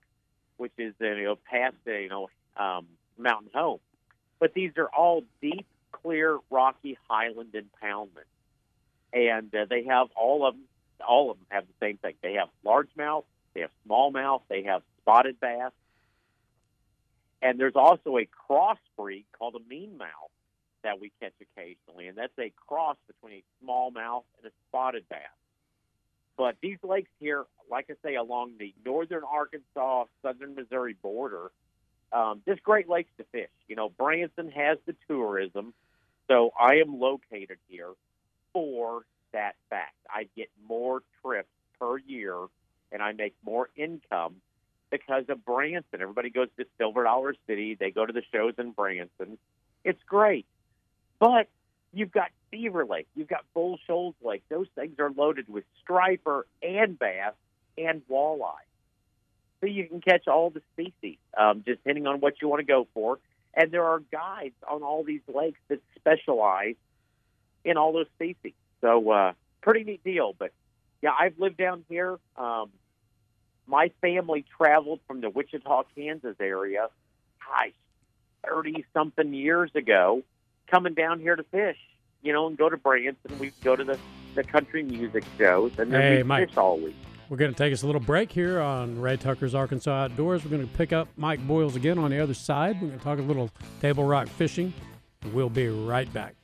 which is you know past you know um, Mountain Home, but these are all deep, clear, rocky highland impoundments, and uh, they have all of them. All of them have the same thing. They have largemouth, they have smallmouth. They have spotted bass. And there's also a crossbreed called a meanmouth that we catch occasionally, and that's a cross between a smallmouth and a spotted bass. But these lakes here, like I say, along the northern Arkansas, southern Missouri border, um, just great lakes to fish. You know, Branson has the tourism, so I am located here for that fact. I get more trips per year and I make more income because of Branson. Everybody goes to Silver Dollar City. They go to the shows in Branson. It's great. But you've got Beaver Lake. You've got Bull Shoals Lake. Those things are loaded with striper and bass and walleye. So you can catch all the species, um, just depending on what you want to go for. And there are guides on all these lakes that specialize in all those species. So uh, pretty neat deal. But yeah, I've lived down here. Um, my family traveled from the Wichita, Kansas area, gosh, 30 something years ago, coming down here to fish, you know, and go to Branson. We go to the, the country music shows, and then hey, we Mike, fish all week. We're going to take us a little break here on Ray Tucker's Arkansas Outdoors. We're going to pick up Mike Boiles again on the other side. We're going to talk a little table rock fishing, we'll be right back.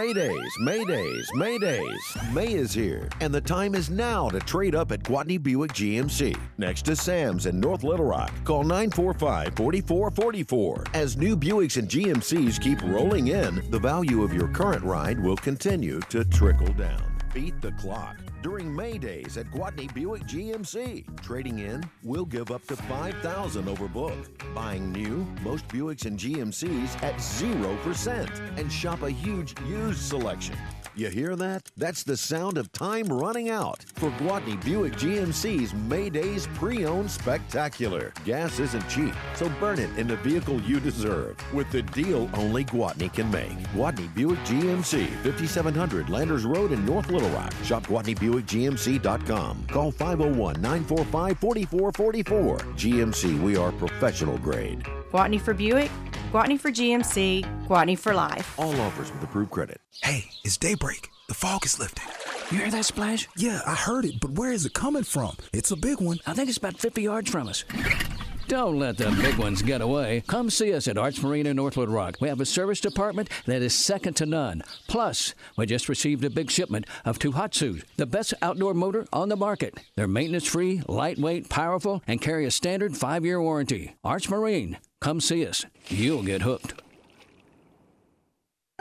Maydays, Maydays, Maydays. May is here, and the time is now to trade up at Gwatney Buick GMC. Next to Sam's in North Little Rock. Call 945 4444. As new Buicks and GMCs keep rolling in, the value of your current ride will continue to trickle down. Beat the clock during May Days at Gwatney Buick GMC. Trading in, we'll give up to 5000 over book. Buying new, most Buicks and GMCs at 0% and shop a huge used selection. You hear that? That's the sound of time running out for Gwatney Buick GMC's May Days pre-owned spectacular. Gas isn't cheap, so burn it in the vehicle you deserve with the deal only Gwatney can make. Gwatney Buick GMC, 5700 Landers Road in North Little Rock. Shop GwatneyBuickGMC.com. Call 501-945-4444. GMC, we are professional grade. Gwatney for Buick, Gwatney for GMC, Gwatney for life. All offers with approved credit. Hey, it's daybreak. The fog is lifting. You hear that splash? Yeah, I heard it, but where is it coming from? It's a big one. I think it's about 50 yards from us. Don't let the big ones get away. Come see us at Arch Marina North Little Rock. We have a service department that is second to none. Plus, we just received a big shipment of Tohatsu, the best outboard motor on the market. They're maintenance free, lightweight, powerful, and carry a standard five year warranty. Arch Marine. Come see us. You'll get hooked.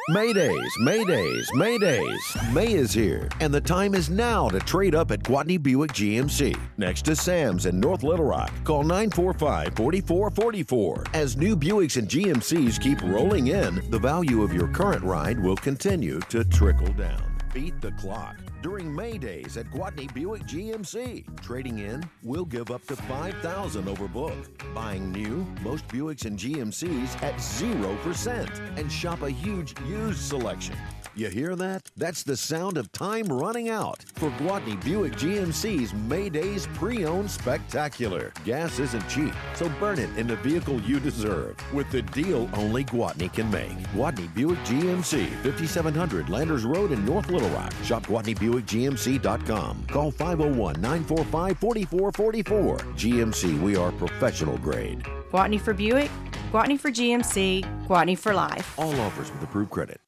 Maydays, Maydays, Maydays. May is here, and the time is now to trade up at Gwatney Buick GMC. Next to Sam's in North Little Rock. Call 945 4444. As new Buicks and GMCs keep rolling in, the value of your current ride will continue to trickle down. Beat the clock during May Days at Gwatney Buick GMC. Trading in, we'll give up to 5000 over book. Buying new, most Buicks and GMCs at 0% and shop a huge used selection. You hear that? That's the sound of time running out for Gwatney Buick GMC's May Days pre-owned spectacular. Gas isn't cheap, so burn it in the vehicle you deserve with the deal only Gwatney can make. Gwatney Buick GMC, 5700 Landers Road in North Little Rock. Shop GwatneyBuickGMC.com. Call 501-945-4444. GMC, we are professional grade. Gwatney for Buick, Gwatney for GMC, Gwatney for life. All offers with approved credit.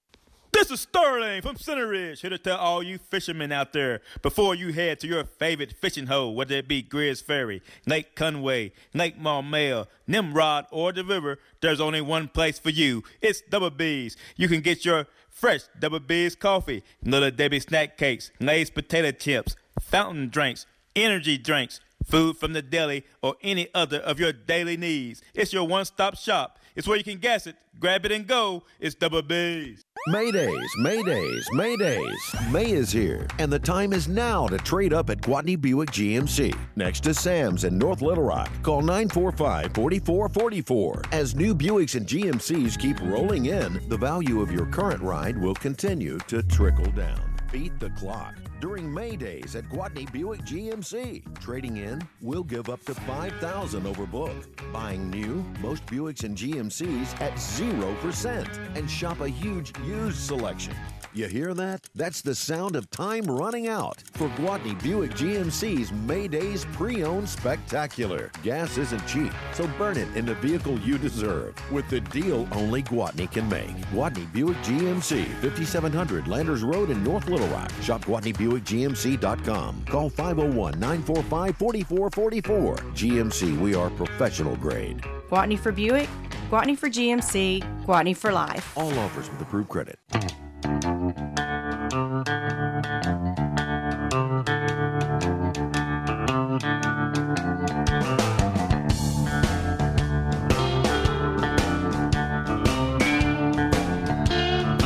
This is Sterling from Center Ridge, here to tell all you fishermen out there before you head to your favorite fishing hole, whether it be Greers Ferry, Lake Conway, Lake Maumelle, Nimrod, or the river, there's only one place for you. It's Double B's. You can get your fresh Double B's coffee, Little Debbie snack cakes, Lay's potato chips, fountain drinks, energy drinks, food from the deli, or any other of your daily needs. It's your one-stop shop. It's where you can gas it, grab it, and go. It's Double B's. Maydays, Maydays, Maydays. May is here, and the time is now to trade up at Gwatney Buick GMC. Next to Sam's in North Little Rock. Call 945 4444. As new Buicks and GMCs keep rolling in, the value of your current ride will continue to trickle down. Beat the clock during May Days at Gwatney Buick GMC. Trading in, we'll give up to 5000 over book. Buying new, most Buicks and GMCs at 0% and shop a huge used selection. You hear that? That's the sound of time running out for Gwatney Buick GMC's May Days pre-owned spectacular. Gas isn't cheap, so burn it in the vehicle you deserve with the deal only Gwatney can make. Gwatney Buick GMC, 5700 Landers Road in North Little Rock. Shop GwatneyBuickGMC.com. Call 501-945-4444. GMC, we are professional grade. Gwatney for Buick, Gwatney for GMC, Gwatney for life. All offers with approved credit.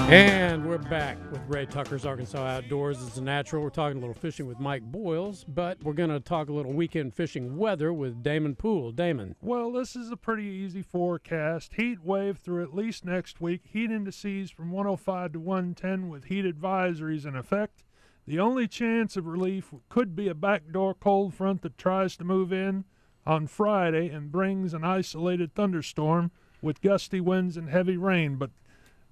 And we're back with Ray Tucker's Arkansas Outdoors. It's a natural. We're talking a little fishing with Mike Boiles, but we're going to talk a little weekend fishing weather with Damon Poole. Damon. Well, this is a pretty easy forecast. Heat wave through at least next week. Heat indices from 105 to 110 with heat advisories in effect. The only chance of relief could be a backdoor cold front that tries to move in on Friday and brings an isolated thunderstorm with gusty winds and heavy rain, but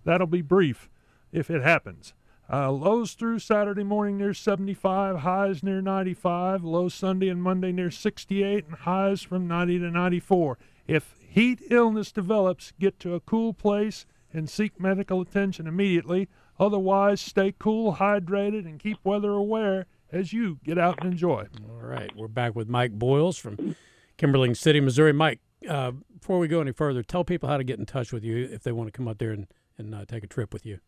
that'll be brief if it happens. Uh, lows through Saturday morning near 75, highs near 95, lows Sunday and Monday near 68, and highs from 90 to 94. If heat illness develops, get to a cool place and seek medical attention immediately. Otherwise, stay cool, hydrated, and keep weather aware as you get out and enjoy. All right, we're back with Mike Boiles from Kimberling City, Missouri. Mike, uh, before we go any further, tell people how to get in touch with you if they want to come out there and, and uh, take a trip with you.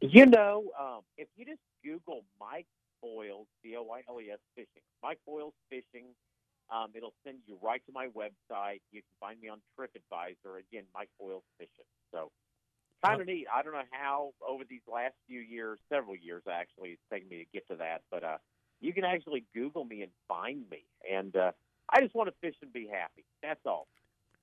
You know, um, if you just Google Mike Boiles, B O I L E S fishing, Mike Boiles fishing, um, it'll send you right to my website. You can find me on TripAdvisor. Again, Mike Boiles fishing. So kind of neat. I don't know how over these last few years, several years actually, it's taken me to get to that. But uh, you can actually Google me and find me. And uh, I just want to fish and be happy. That's all.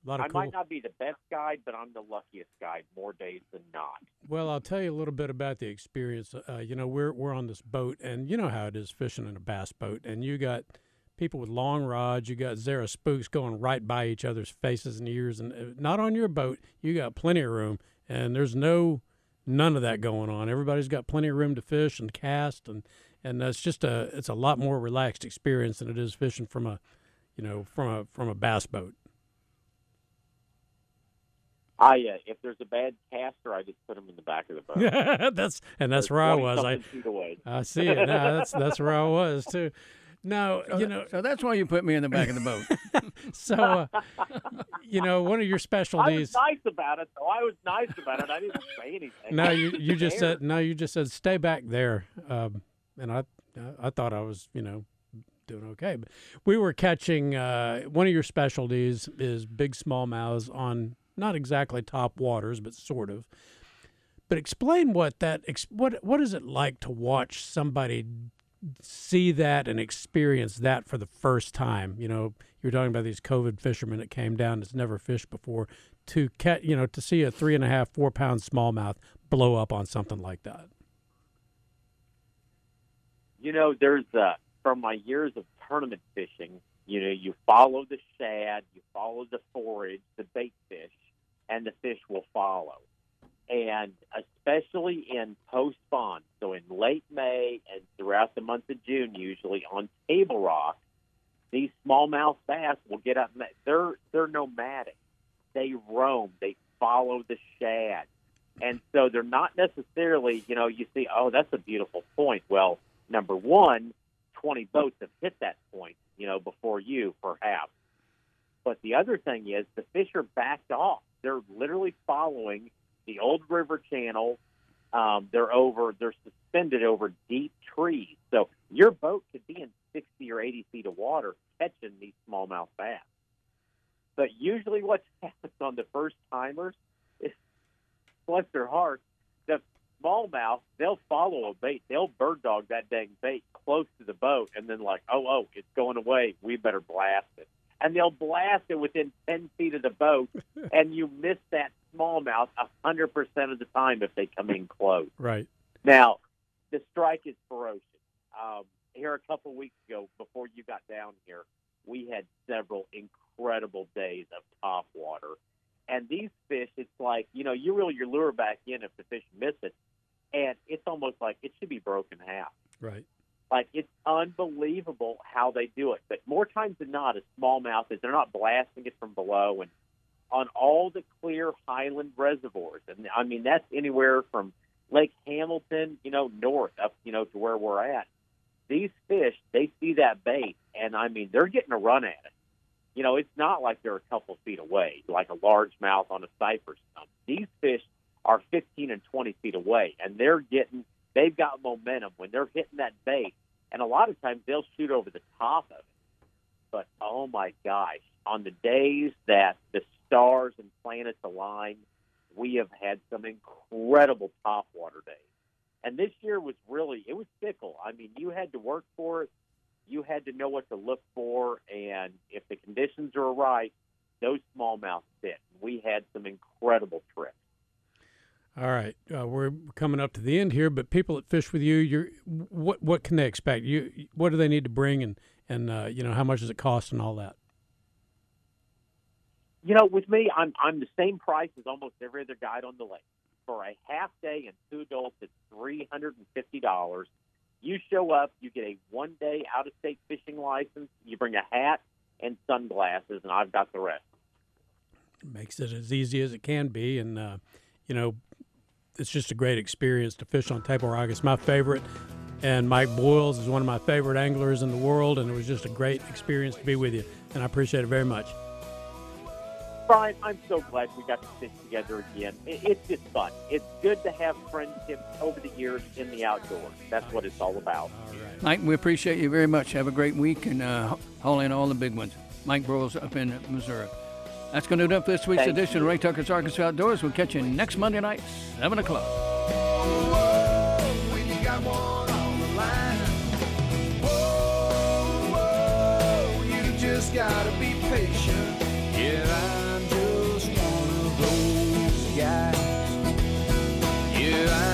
A lot of I cool. might not be the best guide, but I'm the luckiest guide more days than not. Well, I'll tell you a little bit about the experience. Uh, you know, we're we're on this boat, and you know how it is fishing in a bass boat, and you got people with long rods. You got Zara spooks going right by each other's faces and ears, and uh, not on your boat. You got plenty of room, and there's no none of that going on. Everybody's got plenty of room to fish and cast, and and it's just a it's a lot more relaxed experience than it is fishing from a you know from a from a bass boat. I uh, if there's a bad caster, I just put him in the back of the boat. <laughs> that's and that's They're where I was. I something feet away. I see it now. That's that's where I was too. No, <laughs> So you that- know. so that's why you put me in the back of the boat. <laughs> So, uh, you know, one of your specialties. I was nice about it, though. I was nice about it. I didn't say anything. No, you you just said no. You just said stay back there, um, and I I thought I was you know doing okay. But we were catching uh, one of your specialties is big smallmouths on not exactly top waters, but sort of. But explain what that what what is it like to watch somebody see that and experience that for the first time? You know, you're talking about these COVID fishermen that came down that's never fished before to catch, you know, to see a three and a half, four pound smallmouth blow up on something like that. You know, there's uh, from my years of tournament fishing. You know, you follow the shad, you follow the forage, the bait fish, and the fish will follow. And especially in post spawn, so in late May and throughout the month of June, usually on Table Rock, these smallmouth bass will get up. They're they're nomadic. They roam. They follow the shad, and so they're not necessarily. You know, you see, oh, that's a beautiful point. Well, number one, 20 boats have hit that point, you know, before you, perhaps. But the other thing is the fish are backed off. They're literally following the old river channel. Um, they're over, they're suspended over deep trees. So your boat could be in 60 or 80 feet of water catching these smallmouth bass. But usually what <laughs> happens on the first timers is, bless their hearts, the smallmouth, they'll follow a bait. They'll bird dog that dang bait close to the boat and then like, oh, oh, it's going away. We better blast it. And they'll blast it within 10 feet of the boat, <laughs> and you miss that smallmouth a 100% of the time if they come in close. Right. Now, the strike is ferocious. Um, here a couple weeks ago, before you got down here, we had several incredible days of top water. And these fish, it's like, you know, you reel your lure back in if the fish miss it, and it's almost like it should be broken half. Right. Like it's unbelievable how they do it. But more times than not, a smallmouth is they're not blasting it from below, and on all the clear highland reservoirs, and I mean that's anywhere from Lake Hamilton, you know, north up, you know, to where we're at. These fish, they see that bait, and I mean they're getting a run at it. You know, it's not like they're a couple feet away, like a largemouth on a cypress stump. These fish are 15 and 20 feet away, and they're getting, they've got momentum when they're hitting that bait. And a lot of times they'll shoot over the top of it. But oh my gosh, on the days that the stars and planets align, we have had some incredible topwater days. And this year was really, it was fickle. I mean, you had to work for it. You had to know what to look for. And if the conditions are right, those smallmouth fit. We had some incredible trips. All right, uh, we're coming up to the end here, but people that fish with you, you're what what can they expect? You what do they need to bring, and and uh, you know how much does it cost, and all that. You know, with me, I'm I'm the same price as almost every other guide on the lake. For a half day and two adults, it's three hundred and fifty dollars. You show up, you get a one day out of state fishing license. You bring a hat and sunglasses, and I've got the rest. makes it as easy as it can be, and uh, you know, it's just a great experience to fish on Table Rock. It's my favorite, and Mike Boiles is one of my favorite anglers in the world, and it was just a great experience to be with you, and I appreciate it very much. Brian, I'm so glad we got to fish together again. It's just fun. It's good to have friendships over the years in the outdoors. That's what it's all about. Mike, we appreciate you very much. Have a great week and uh, haul in all the big ones. Mike Broyles up in Missouri. That's going to do it for this week's Thank edition you. of Ray Tucker's Arkansas Outdoors. We'll catch you next Monday night, 7 o'clock. Yeah,